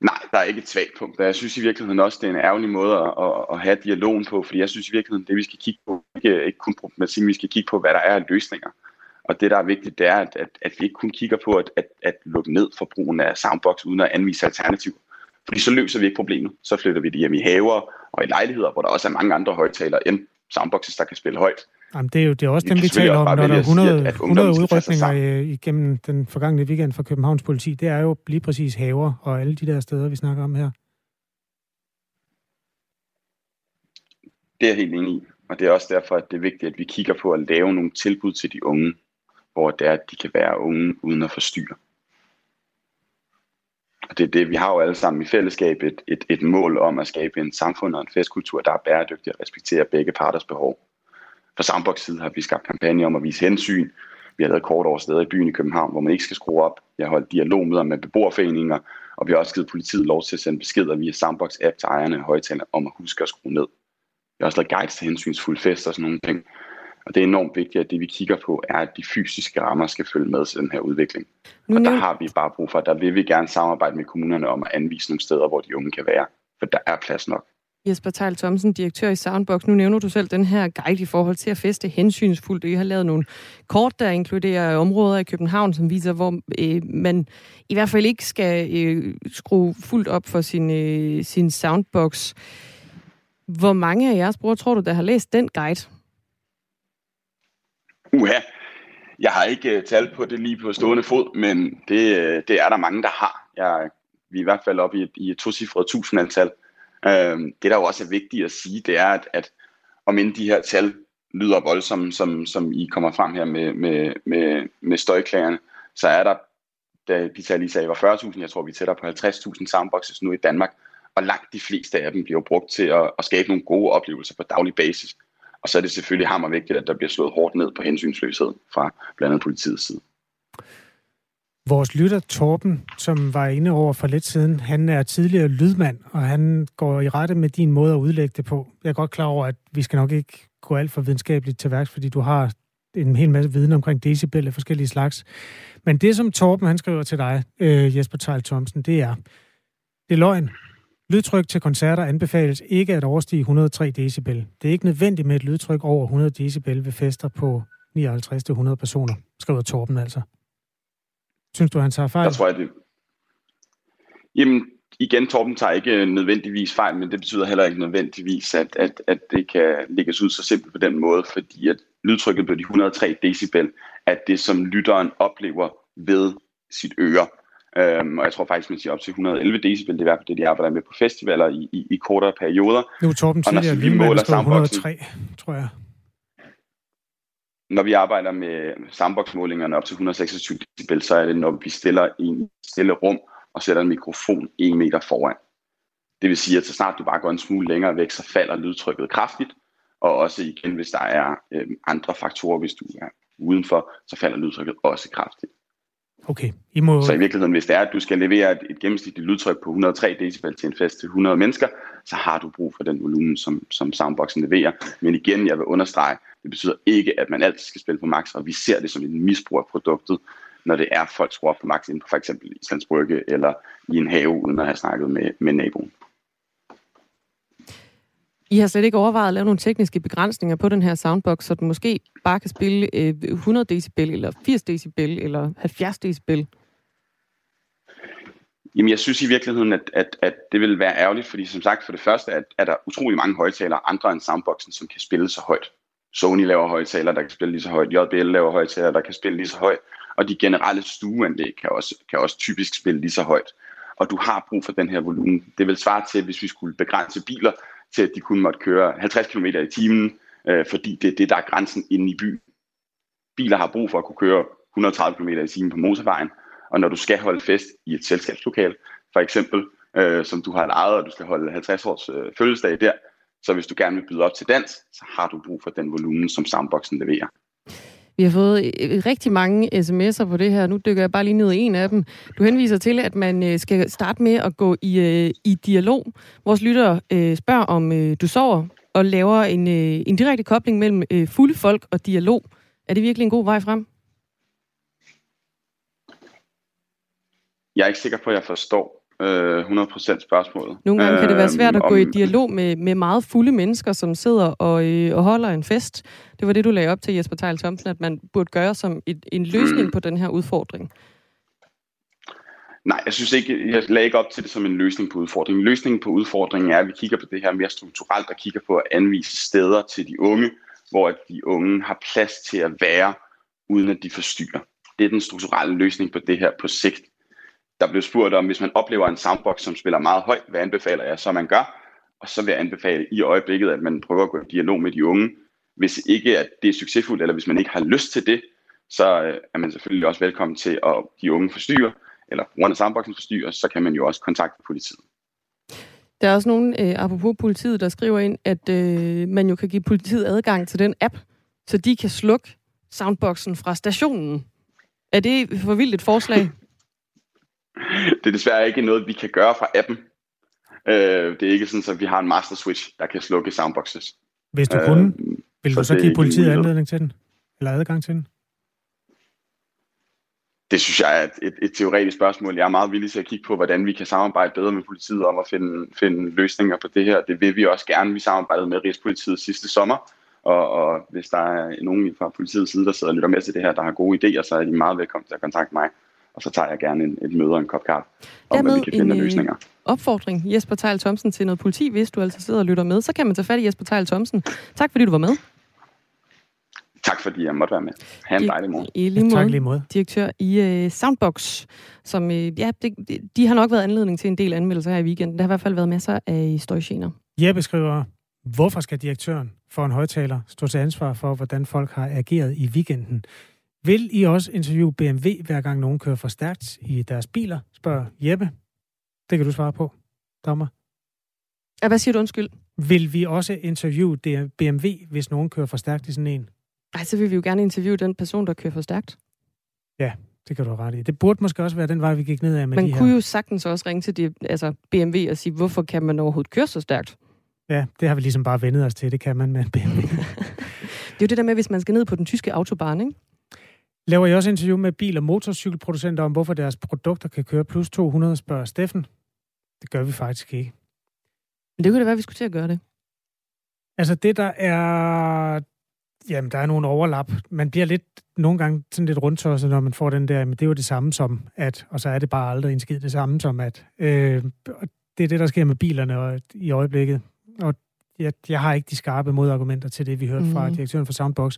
Nej, der er ikke et svagt punkt. Jeg synes i virkeligheden også, det er en ærgerlig måde at, at, at have dialogen på, fordi jeg synes i virkeligheden, det vi skal kigge på, ikke, ikke kun problematikken, vi skal kigge på, hvad der er af løsninger. Og det, der er vigtigt, det er, at, at, at vi ikke kun kigger på at, at, at lukke ned for brugen af soundbox, uden at anvise alternativer. Fordi så løser vi ikke problemet. Så flytter vi det hjem i haver og i lejligheder, hvor der også er mange andre højtalere end soundboxes, der kan spille højt. Jamen, det er jo det er også dem, vi taler om, når der er 100, 100 udrykninger igennem den forgangne weekend fra Københavns politi. Det er jo lige præcis haver og alle de der steder, vi snakker om her. Det er jeg helt enig i. Og det er også derfor, at det er vigtigt, at vi kigger på at lave nogle tilbud til de unge, hvor det er, at de kan være unge uden at forstyrre. Og det er det, vi har jo alle sammen i fællesskab et, et, et mål om at skabe en samfund og en festkultur, der er bæredygtig og respekterer begge parters behov. Fra Sandbox side har vi skabt kampagne om at vise hensyn. Vi har lavet kort over steder i byen i København, hvor man ikke skal skrue op. Jeg har holdt dialogmøder med beboerforeninger, og vi har også givet politiet lov til at sende beskeder via Sandbox app til ejerne af højtaler om at huske at skrue ned. Jeg har også lavet guides til hensynsfuld fest og sådan nogle ting. Og det er enormt vigtigt, at det vi kigger på, er, at de fysiske rammer skal følge med til den her udvikling. Og der har vi bare brug for, der vil vi gerne samarbejde med kommunerne om at anvise nogle steder, hvor de unge kan være. For der er plads nok. Jesper Tejl Thomsen, direktør i Soundbox. Nu nævner du selv den her guide i forhold til at feste hensynsfuldt. I har lavet nogle kort, der inkluderer områder i København, som viser, hvor øh, man i hvert fald ikke skal øh, skrue fuldt op for sin, øh, sin Soundbox. Hvor mange af jeres brugere tror du, der har læst den guide? Uha, jeg har ikke øh, uh, talt på det lige på stående fod, men det, uh, det er der mange, der har. Jeg, vi er i hvert fald oppe i et, i et tocifret tusindantal. Uh, øhm, det, der jo også er vigtigt at sige, det er, at, at om end de her tal lyder voldsomme, som, som I kommer frem her med, med, med, med støjklagerne, så er der, da de tal lige sagde, var 40.000, jeg tror, vi er tættere på 50.000 soundboxes nu i Danmark, og langt de fleste af dem bliver brugt til at, at skabe nogle gode oplevelser på daglig basis. Og så er det selvfølgelig hammer vigtigt, at der bliver slået hårdt ned på hensynsløshed fra blandt andet politiets side. Vores lytter Torben, som var inde over for lidt siden, han er tidligere lydmand, og han går i rette med din måde at udlægge det på. Jeg er godt klar over, at vi skal nok ikke gå alt for videnskabeligt til værks, fordi du har en hel masse viden omkring decibel af forskellige slags. Men det, som Torben han skriver til dig, øh, Jesper Tejl Thomsen, det er, det er løgn. Lydtryk til koncerter anbefales ikke at overstige 103 decibel. Det er ikke nødvendigt med et lydtryk over 100 decibel ved fester på 59-100 personer, skriver Torben altså. Synes du, han tager fejl? Jeg tror, at det... Jamen, igen, Torben tager ikke nødvendigvis fejl, men det betyder heller ikke nødvendigvis, at, at, at det kan lægges ud så simpelt på den måde, fordi at lydtrykket på de 103 decibel er det, som lytteren oplever ved sit øre. Øhm, og jeg tror faktisk, man siger op til 111 decibel, det er i hvert fald det, de arbejder med på festivaler i, i, i kortere perioder. Nu er Torben tidligere lige måler 103, tror jeg. Når vi arbejder med sandboksmålingerne op til 126 decibel, så er det, når vi stiller i en stille rum og sætter en mikrofon en meter foran. Det vil sige, at så snart du bare går en smule længere væk, så falder lydtrykket kraftigt. Og også igen, hvis der er øh, andre faktorer, hvis du er udenfor, så falder lydtrykket også kraftigt. Okay. I må... Så i virkeligheden, hvis det er, at du skal levere et, et gennemsnitligt lydtryk på 103 decibel til en fest til 100 mennesker, så har du brug for den volumen, som, som soundboxen leverer. Men igen, jeg vil understrege, det betyder ikke, at man altid skal spille på max, og vi ser det som en misbrug af produktet, når det er, folk skruer på max inden på for eksempel Islands Brygge eller i en have, uden at have snakket med, med naboen. I har slet ikke overvejet at lave nogle tekniske begrænsninger på den her soundbox, så den måske bare kan spille øh, 100 decibel, eller 80 decibel, eller 70 decibel? Jamen, jeg synes i virkeligheden, at, at, at det vil være ærgerligt, fordi som sagt, for det første at, er der utrolig mange højtalere, andre end soundboxen, som kan spille så højt. Sony laver højtalere, der kan spille lige så højt. JBL laver højtalere, der kan spille lige så højt. Og de generelle stueanlæg kan også, kan også typisk spille lige så højt. Og du har brug for den her volumen. Det vil svare til, hvis vi skulle begrænse biler, til at de kun måtte køre 50 km i timen, øh, fordi det er det, der er grænsen inde i byen. Biler har brug for at kunne køre 130 km i timen på motorvejen, og når du skal holde fest i et selskabslokal, for eksempel, øh, som du har lejet, og du skal holde 50 års øh, fødselsdag der, så hvis du gerne vil byde op til dans, så har du brug for den volumen, som soundboxen leverer. Vi har fået øh, øh, rigtig mange sms'er på det her. Nu dykker jeg bare lige ned i en af dem. Du henviser til, at man øh, skal starte med at gå i, i dialog. Vores lytter spørger, om du sover, og laver en, en direkte kobling mellem fulde folk og dialog. Er det virkelig en god vej frem? Jeg er ikke sikker på, at jeg forstår øh, 100% spørgsmålet. Nogle gange kan det være svært at gå i dialog med, med meget fulde mennesker, som sidder og, øh, og holder en fest. Det var det, du lagde op til, Jesper Tejl Thomsen, at man burde gøre som et, en løsning mm. på den her udfordring. Nej, jeg synes ikke, jeg lagde ikke op til det som en løsning på udfordringen. Løsningen på udfordringen er, at vi kigger på det her mere strukturelt og kigger på at anvise steder til de unge, hvor de unge har plads til at være, uden at de forstyrrer. Det er den strukturelle løsning på det her på sigt. Der blev spurgt om, hvis man oplever en soundbox, som spiller meget højt, hvad anbefaler jeg så, man gør? Og så vil jeg anbefale i øjeblikket, at man prøver at gå i dialog med de unge. Hvis ikke at det er succesfuldt, eller hvis man ikke har lyst til det, så øh, er man selvfølgelig også velkommen til at de unge forstyrre, eller brugerne af soundboxen forstyrre, så kan man jo også kontakte politiet. Der er også nogen, øh, apropos politiet, der skriver ind, at øh, man jo kan give politiet adgang til den app, så de kan slukke soundboxen fra stationen. Er det for vildt et forslag? Det er desværre ikke noget, vi kan gøre fra appen. Øh, det er ikke sådan, at vi har en master switch, der kan slukke soundboxes. Hvis du kunne, øh, vil du så, give politiet anledning til den? Eller adgang til den? Det synes jeg er et, et, et teoretisk spørgsmål. Jeg er meget villig til at kigge på, hvordan vi kan samarbejde bedre med politiet om at finde, finde løsninger på det her. Det vil vi også gerne. Vi samarbejdede med Rigspolitiet sidste sommer, og, og hvis der er nogen fra politiets side, der sidder og lytter med til det her, der har gode idéer, så er de meget velkommen til at kontakte mig og så tager jeg gerne en, et møde og en kop kaffe, om Dermed hvad vi kan finde en, øh, løsninger. opfordring, Jesper Tejl Thomsen, til noget politi, hvis du altså sidder og lytter med, så kan man tage fat i Jesper Tejl Thomsen. Tak fordi du var med. Tak fordi jeg måtte være med. Ha' en dejlig morgen. I lige måde, tak lige måde. Direktør i uh, Soundbox, som uh, ja, det, de har nok været anledning til en del anmeldelser her i weekenden. Der har i hvert fald været masser af støjgener. Jeg beskriver, hvorfor skal direktøren for en højtaler stå til ansvar for, hvordan folk har ageret i weekenden? Vil I også interviewe BMW, hver gang nogen kører for stærkt i deres biler, spørger Jeppe. Det kan du svare på, Dagmar. Ja, hvad siger du undskyld? Vil vi også interviewe BMW, hvis nogen kører for stærkt i sådan en? Ej, så vil vi jo gerne interviewe den person, der kører for stærkt. Ja, det kan du have ret i. Det burde måske også være den vej, vi gik ned af med man de kunne her. jo sagtens også ringe til de, altså BMW og sige, hvorfor kan man overhovedet køre så stærkt? Ja, det har vi ligesom bare vendet os til. Det kan man med BMW. det er jo det der med, hvis man skal ned på den tyske autobahn, ikke? Laver I også interview med bil- og motorcykelproducenter om, hvorfor deres produkter kan køre plus 200, spørger Steffen. Det gør vi faktisk ikke. Men det kunne da være, at vi skulle til at gøre det. Altså det, der er... Jamen, der er nogle overlap. Man bliver lidt, nogle gange sådan lidt rundtosset, når man får den der, men det er jo det samme som at, og så er det bare aldrig en skid det samme som at. Øh, det er det, der sker med bilerne og, i øjeblikket. Og jeg, jeg har ikke de skarpe modargumenter til det, vi hørte mm. fra mhm. direktøren for Soundbox.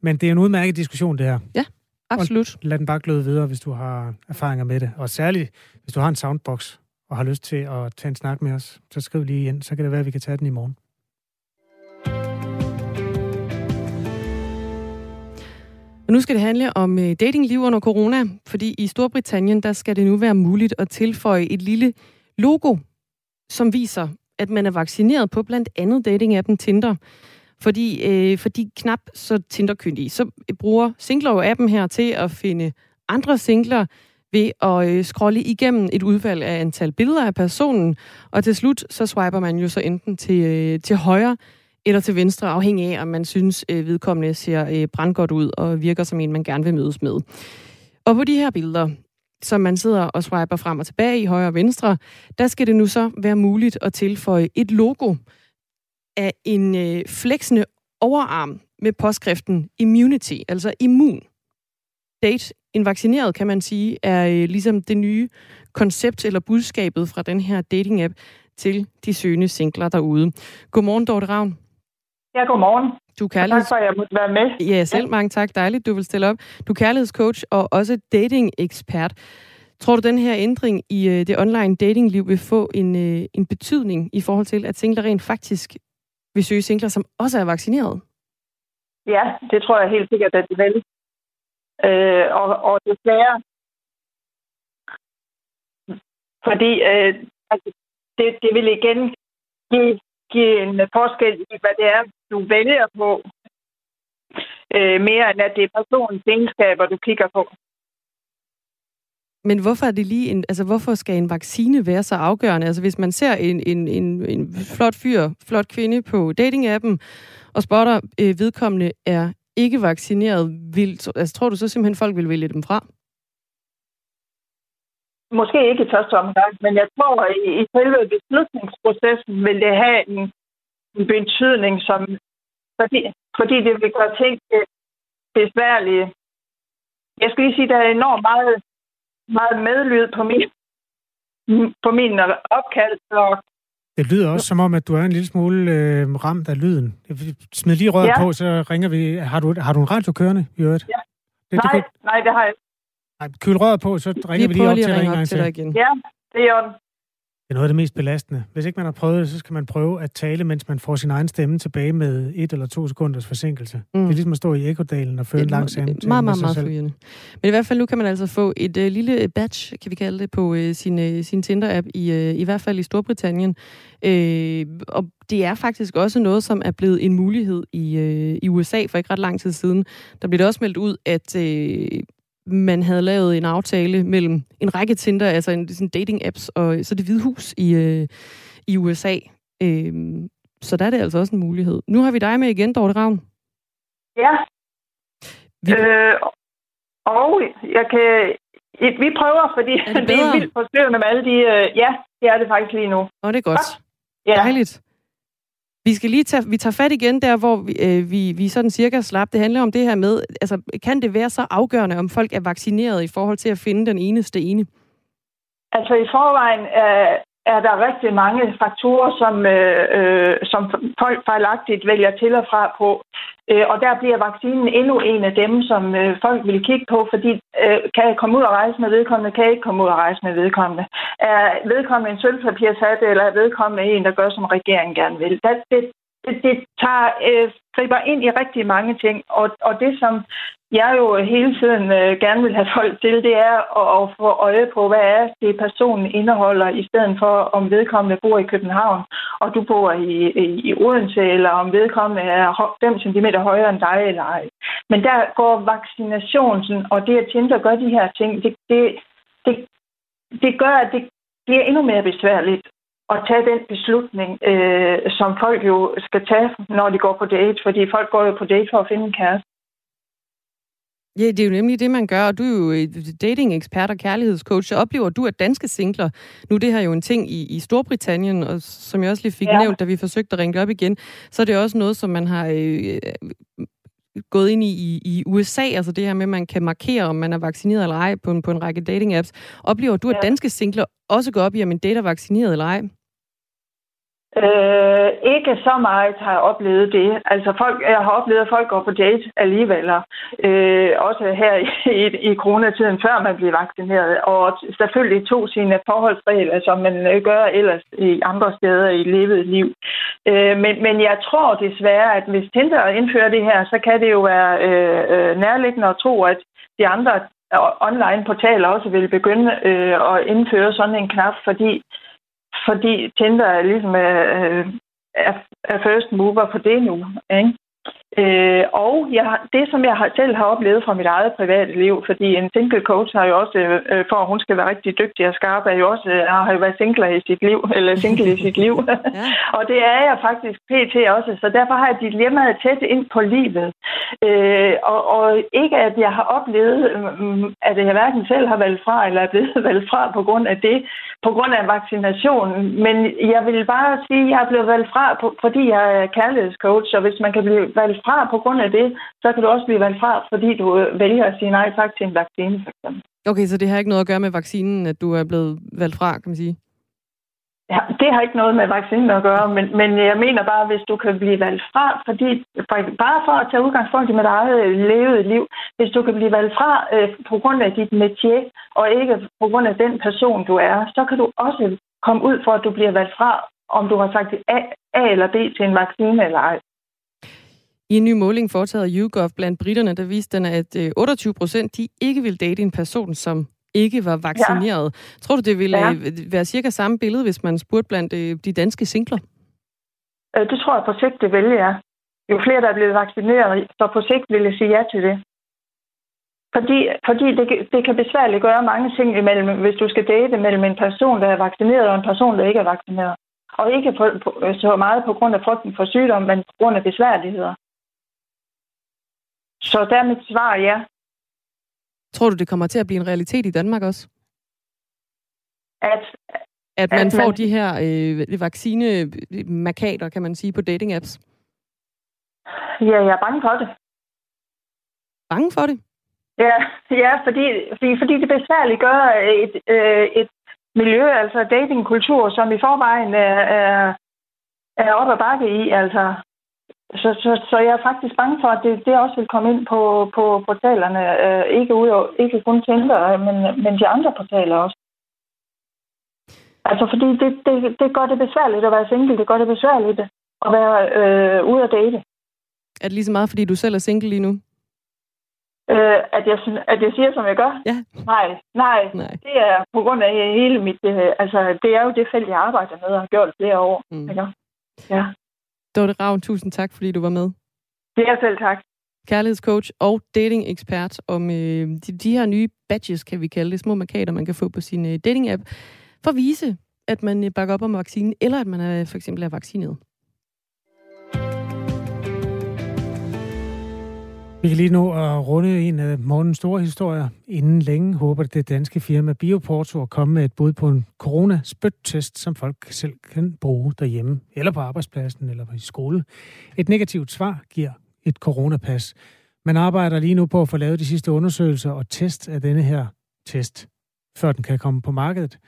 Men det er en udmærket diskussion, det her. Ja. Absolut. Og lad den bare gløde videre, hvis du har erfaringer med det. Og særligt, hvis du har en soundbox og har lyst til at tage en snak med os, så skriv lige ind, så kan det være, at vi kan tage den i morgen. Og nu skal det handle om øh, datingliv under corona, fordi i Storbritannien, der skal det nu være muligt at tilføje et lille logo, som viser, at man er vaccineret på blandt andet datingappen Tinder. Fordi, øh, fordi knap så Tinder-kyndige, så bruger Singler appen her til at finde andre singler ved at øh, scrolle igennem et udvalg af antal billeder af personen, og til slut så swiper man jo så enten til, øh, til højre eller til venstre, afhængig af, om man synes, øh, vedkommende ser øh, brandgodt ud og virker som en, man gerne vil mødes med. Og på de her billeder, som man sidder og swiper frem og tilbage i højre og venstre, der skal det nu så være muligt at tilføje et logo af en øh, fleksende overarm med påskriften Immunity, altså immun. Date, en vaccineret, kan man sige, er øh, ligesom det nye koncept eller budskabet fra den her dating-app til de søgende singler derude. Godmorgen, Dorte Ravn. Ja, godmorgen. Du er kærligheds... Tak for, at jeg måtte være med. Ja, selv ja. mange tak. Dejligt, du vil stille op. Du er kærlighedscoach og også dating-ekspert. Tror du, den her ændring i øh, det online datingliv vil få en, øh, en betydning i forhold til, at singler rent faktisk vil søge singler, som også er vaccineret? Ja, det tror jeg helt sikkert, at de vil. Øh, og, og desværre, fordi øh, altså, det, det vil igen give, give en forskel i, hvad det er, du vælger på, øh, mere end at det er personens egenskaber, du kigger på. Men hvorfor er det lige en, altså hvorfor skal en vaccine være så afgørende? Altså hvis man ser en, en, en, en flot fyr, flot kvinde på datingappen, og spotter øh, vedkommende er ikke vaccineret, vil, altså tror du så simpelthen folk vil vælge dem fra? Måske ikke i første omgang, men jeg tror, at i, selve beslutningsprocessen vil det have en, en betydning, som, fordi, fordi det vil gøre ting øh, besværlige. Jeg skal lige sige, at der er enormt meget meget medlyd på min, på min opkald. Og det lyder også som om, at du er en lille smule øh, ramt af lyden. Smid lige røret ja. på, så ringer vi. Har du, har du en radio kørende i øvrigt? Ja. Det, nej, det kan... nej, det har jeg Nej, kyl røret på, så ringer vi, vi lige op lige til dig en gang til. Dig igen. Ja, det er det er noget af det mest belastende. Hvis ikke man har prøvet det, så skal man prøve at tale, mens man får sin egen stemme tilbage med et eller to sekunders forsinkelse. Mm. Det er ligesom at stå i ekodalen og føre en lang samtale Meget, meget, meget forvirrende. Men i hvert fald nu kan man altså få et uh, lille badge, kan vi kalde det, på uh, sin, uh, sin Tinder-app, i, uh, i hvert fald i Storbritannien. Uh, og det er faktisk også noget, som er blevet en mulighed i, uh, i USA for ikke ret lang tid siden. Der blev det også meldt ud, at uh, man havde lavet en aftale mellem en række Tinder, altså en sådan dating-apps, og så det hvide hus i, øh, i USA. Øh, så der er det altså også en mulighed. Nu har vi dig med igen, Dorte Ravn. Ja. Vi... Øh, og jeg kan... Vi prøver, fordi er det, det er vildt forstyrrende med alle de... Øh, ja, det er det faktisk lige nu. Og det er godt. Ja. Dejligt. Vi skal lige tage, vi tager fat igen der, hvor vi, øh, vi, vi sådan cirka slap. Det handler om det her med, altså kan det være så afgørende, om folk er vaccineret i forhold til at finde den eneste ene? Altså i forvejen er, er der rigtig mange faktorer, som, øh, øh, som folk fejlagtigt vælger til og fra på. Øh, og der bliver vaccinen endnu en af dem, som øh, folk vil kigge på, fordi øh, kan jeg komme ud og rejse med vedkommende, kan jeg ikke komme ud og rejse med vedkommende. Er vedkommende en sølvpapirshat, eller er vedkommende en, der gør, som regeringen gerne vil? Det, det, det, det tager, øh, griber ind i rigtig mange ting, og, og det, som jeg jo hele tiden øh, gerne vil have folk til, det er at, at få øje på, hvad er det, personen indeholder, i stedet for, om vedkommende bor i København, og du bor i, i, i Odense, eller om vedkommende er 5 cm højere end dig, eller ej. Men der går vaccinationen, og det at Tinder gør de her ting, det, det, det, det gør, at det bliver endnu mere besværligt at tage den beslutning, øh, som folk jo skal tage, når de går på date, fordi folk går jo på date for at finde en kæreste. Ja, det er jo nemlig det, man gør, og du er jo dating-ekspert og kærlighedscoach. Oplever du, at danske singler, nu det her jo en ting i, i Storbritannien, og som jeg også lige fik ja. nævnt, da vi forsøgte at ringe det op igen, så er det også noget, som man har øh, gået ind i, i i USA, altså det her med, at man kan markere, om man er vaccineret eller ej på en, på en række dating-apps. Oplever du, at danske singler også går op i, om en date er vaccineret eller ej? Øh, ikke så meget har jeg oplevet det. Altså folk, jeg har oplevet, at folk går på date alligevel. Øh, også her i, i coronatiden, før man bliver vaccineret. Og selvfølgelig tog sine forholdsregler, som man øh, gør ellers i andre steder i levet liv. Øh, men, men jeg tror desværre, at hvis Tinder indfører det her, så kan det jo være øh, øh nærliggende at tro, at de andre øh, online portaler også vil begynde øh, at indføre sådan en knap, fordi fordi Tinder er ligesom øh, øh, er, er first mover på det nu. Ikke? Øh, og jeg, det, som jeg selv har oplevet fra mit eget private liv, fordi en single coach har jo også, øh, for at hun skal være rigtig dygtig og skarp, er jo også, øh, har jo været single i sit liv, eller single i sit liv. ja. og det er jeg faktisk pt. også, så derfor har jeg dilemmaet tæt ind på livet. Øh, og, og ikke at jeg har oplevet, øh, at jeg hverken selv har valgt fra, eller er blevet valgt fra på grund af det, på grund af vaccinationen. Men jeg vil bare sige, at jeg er blevet valgt fra, fordi jeg er kærlighedscoach, og hvis man kan blive valgt fra på grund af det, så kan du også blive valgt fra, fordi du øh, vælger at sige nej tak til en vaccine, for eksempel. Okay, så det har ikke noget at gøre med vaccinen, at du er blevet valgt fra, kan man sige? Ja, det har ikke noget med vaccinen at gøre, men, men jeg mener bare, hvis du kan blive valgt fra, fordi bare for at tage udgangspunkt i mit eget levede liv, hvis du kan blive valgt fra øh, på grund af dit métier, og ikke på grund af den person, du er, så kan du også komme ud for, at du bliver valgt fra, om du har sagt A, A eller B til en vaccine eller ej. I en ny måling foretaget af YouGov blandt britterne, der viste den, at 28 øh, procent de ikke vil date en person, som ikke var vaccineret. Ja. Tror du, det ville ja. Øh, være cirka samme billede, hvis man spurgte blandt øh, de danske singler? Det tror jeg på sigt, det vil, ja. Jo flere, der er blevet vaccineret, så på sigt vil jeg sige ja til det. Fordi, fordi det, det kan besværligt gøre mange ting imellem, hvis du skal date mellem en person, der er vaccineret, og en person, der ikke er vaccineret. Og ikke på, på, så meget på grund af frygten for sygdom, men på grund af besværligheder. Så der er mit svar ja. Tror du, det kommer til at blive en realitet i Danmark også? At, at man at får man... de her øh, vaccinemarkader, kan man sige, på dating-apps? Ja, jeg er bange for det. Bange for det? Ja, ja fordi, fordi, fordi det besværligt gør et, øh, et miljø, altså datingkultur, som i forvejen er, er, er op ad bakke i. Altså, så, så, så jeg er faktisk bange for, at det, det også vil komme ind på, på portalerne. Øh, ikke, ud, ikke kun Tinder, men, men de andre portaler også. Altså, fordi det, det, det gør det besværligt at være single. Det gør det besværligt at være øh, ude at date. Er det lige så meget, fordi du selv er single lige nu? Øh, at, jeg, at jeg siger, som jeg gør? Ja. Nej, nej, nej. Det er på grund af hele mit... Øh, altså, det er jo det felt, jeg arbejder med og har gjort flere år. Mm. Ikke? Ja. Dorte Ravn, tusind tak, fordi du var med. Det er selv tak. Kærlighedscoach og dating-ekspert om øh, de, de her nye badges, kan vi kalde det, små markader, man kan få på sin øh, dating-app, for at vise, at man øh, bakker op om vaccinen, eller at man er, for eksempel er vaccineret. Vi kan lige nå at runde en af morgens store historier. Inden længe håber det danske firma Bioporto at komme med et bud på en corona spyttest som folk selv kan bruge derhjemme, eller på arbejdspladsen, eller i skole. Et negativt svar giver et coronapas. Man arbejder lige nu på at få lavet de sidste undersøgelser og test af denne her test, før den kan komme på markedet.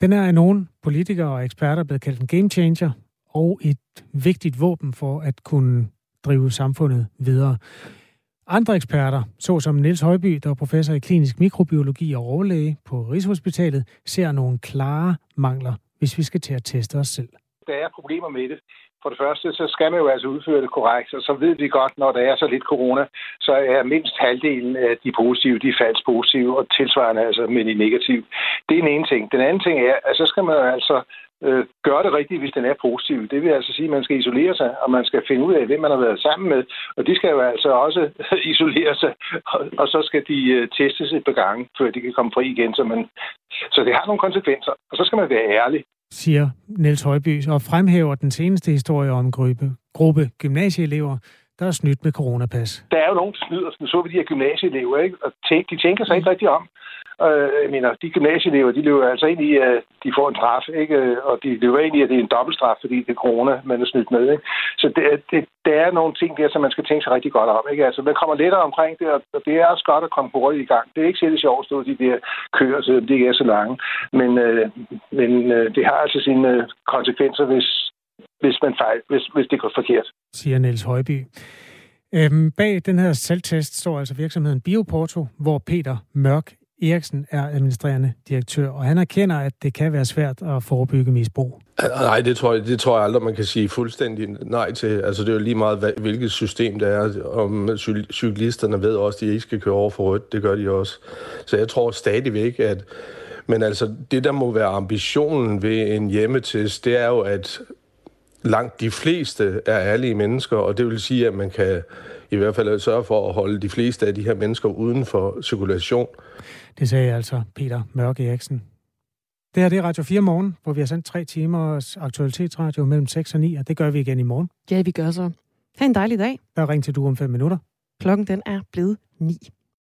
Den er af nogle politikere og eksperter blevet kaldt en game changer og et vigtigt våben for at kunne drive samfundet videre. Andre eksperter, såsom Niels Højby, der er professor i klinisk mikrobiologi og overlæge på Rigshospitalet, ser nogle klare mangler, hvis vi skal til at teste os selv. Der er problemer med det. For det første, så skal man jo altså udføre det korrekt, og så ved vi godt, når der er så lidt corona, så er mindst halvdelen af de positive, de er falsk positive, og tilsvarende altså med de negative. Det er den ene ting. Den anden ting er, at så skal man altså øh, gøre det rigtigt, hvis den er positiv. Det vil altså sige, at man skal isolere sig, og man skal finde ud af, hvem man har været sammen med. Og de skal jo altså også isolere sig, og, og så skal de øh, testes et par gange, før de kan komme fri igen. Så, man, så det har nogle konsekvenser, og så skal man være ærlig siger Niels Højby, og fremhæver den seneste historie om en gruppe, gruppe gymnasieelever, der er snydt med coronapas. Der er jo nogen, der snyder. Så vi de her gymnasieelever, ikke? og de tænker sig ikke rigtig om. Øh, jeg mener, de gymnasieelever, de løber altså ind i, at de får en straf, ikke? Øh, og de løber ind i, at det er en dobbeltstraf, fordi det er corona, man er snydt med. Ikke? Så det, øh, det, der er nogle ting der, som man skal tænke sig rigtig godt om. Ikke? Altså, man kommer lettere omkring det, og det er også godt at komme hurtigt i gang. Det er ikke særlig sjovt at stå de der køer, så de ikke er så lange. Men, øh, men øh, det har altså sine øh, konsekvenser, hvis, hvis, man fejl, hvis, hvis det går forkert. Siger Niels Højby. Øhm, bag den her selvtest står altså virksomheden Bioporto, hvor Peter Mørk Eriksen er administrerende direktør, og han erkender, at det kan være svært at forebygge misbrug. Nej, det tror, jeg, det tror jeg aldrig, man kan sige fuldstændig nej til. Altså, det er jo lige meget, hvilket system det er. Om cyklisterne ved også, at de ikke skal køre over for rødt. Det gør de også. Så jeg tror stadigvæk, at... Men altså, det der må være ambitionen ved en hjemmetest, det er jo, at langt de fleste er ærlige mennesker, og det vil sige, at man kan i hvert fald sørge for at holde de fleste af de her mennesker uden for cirkulation. Det sagde altså Peter Mørke Eriksen. Det her det er Radio 4 morgen, hvor vi har sendt tre timers aktualitetsradio mellem 6 og 9, og det gør vi igen i morgen. Ja, vi gør så. Ha' en dejlig dag. Er ring til du om fem minutter. Klokken den er blevet 9.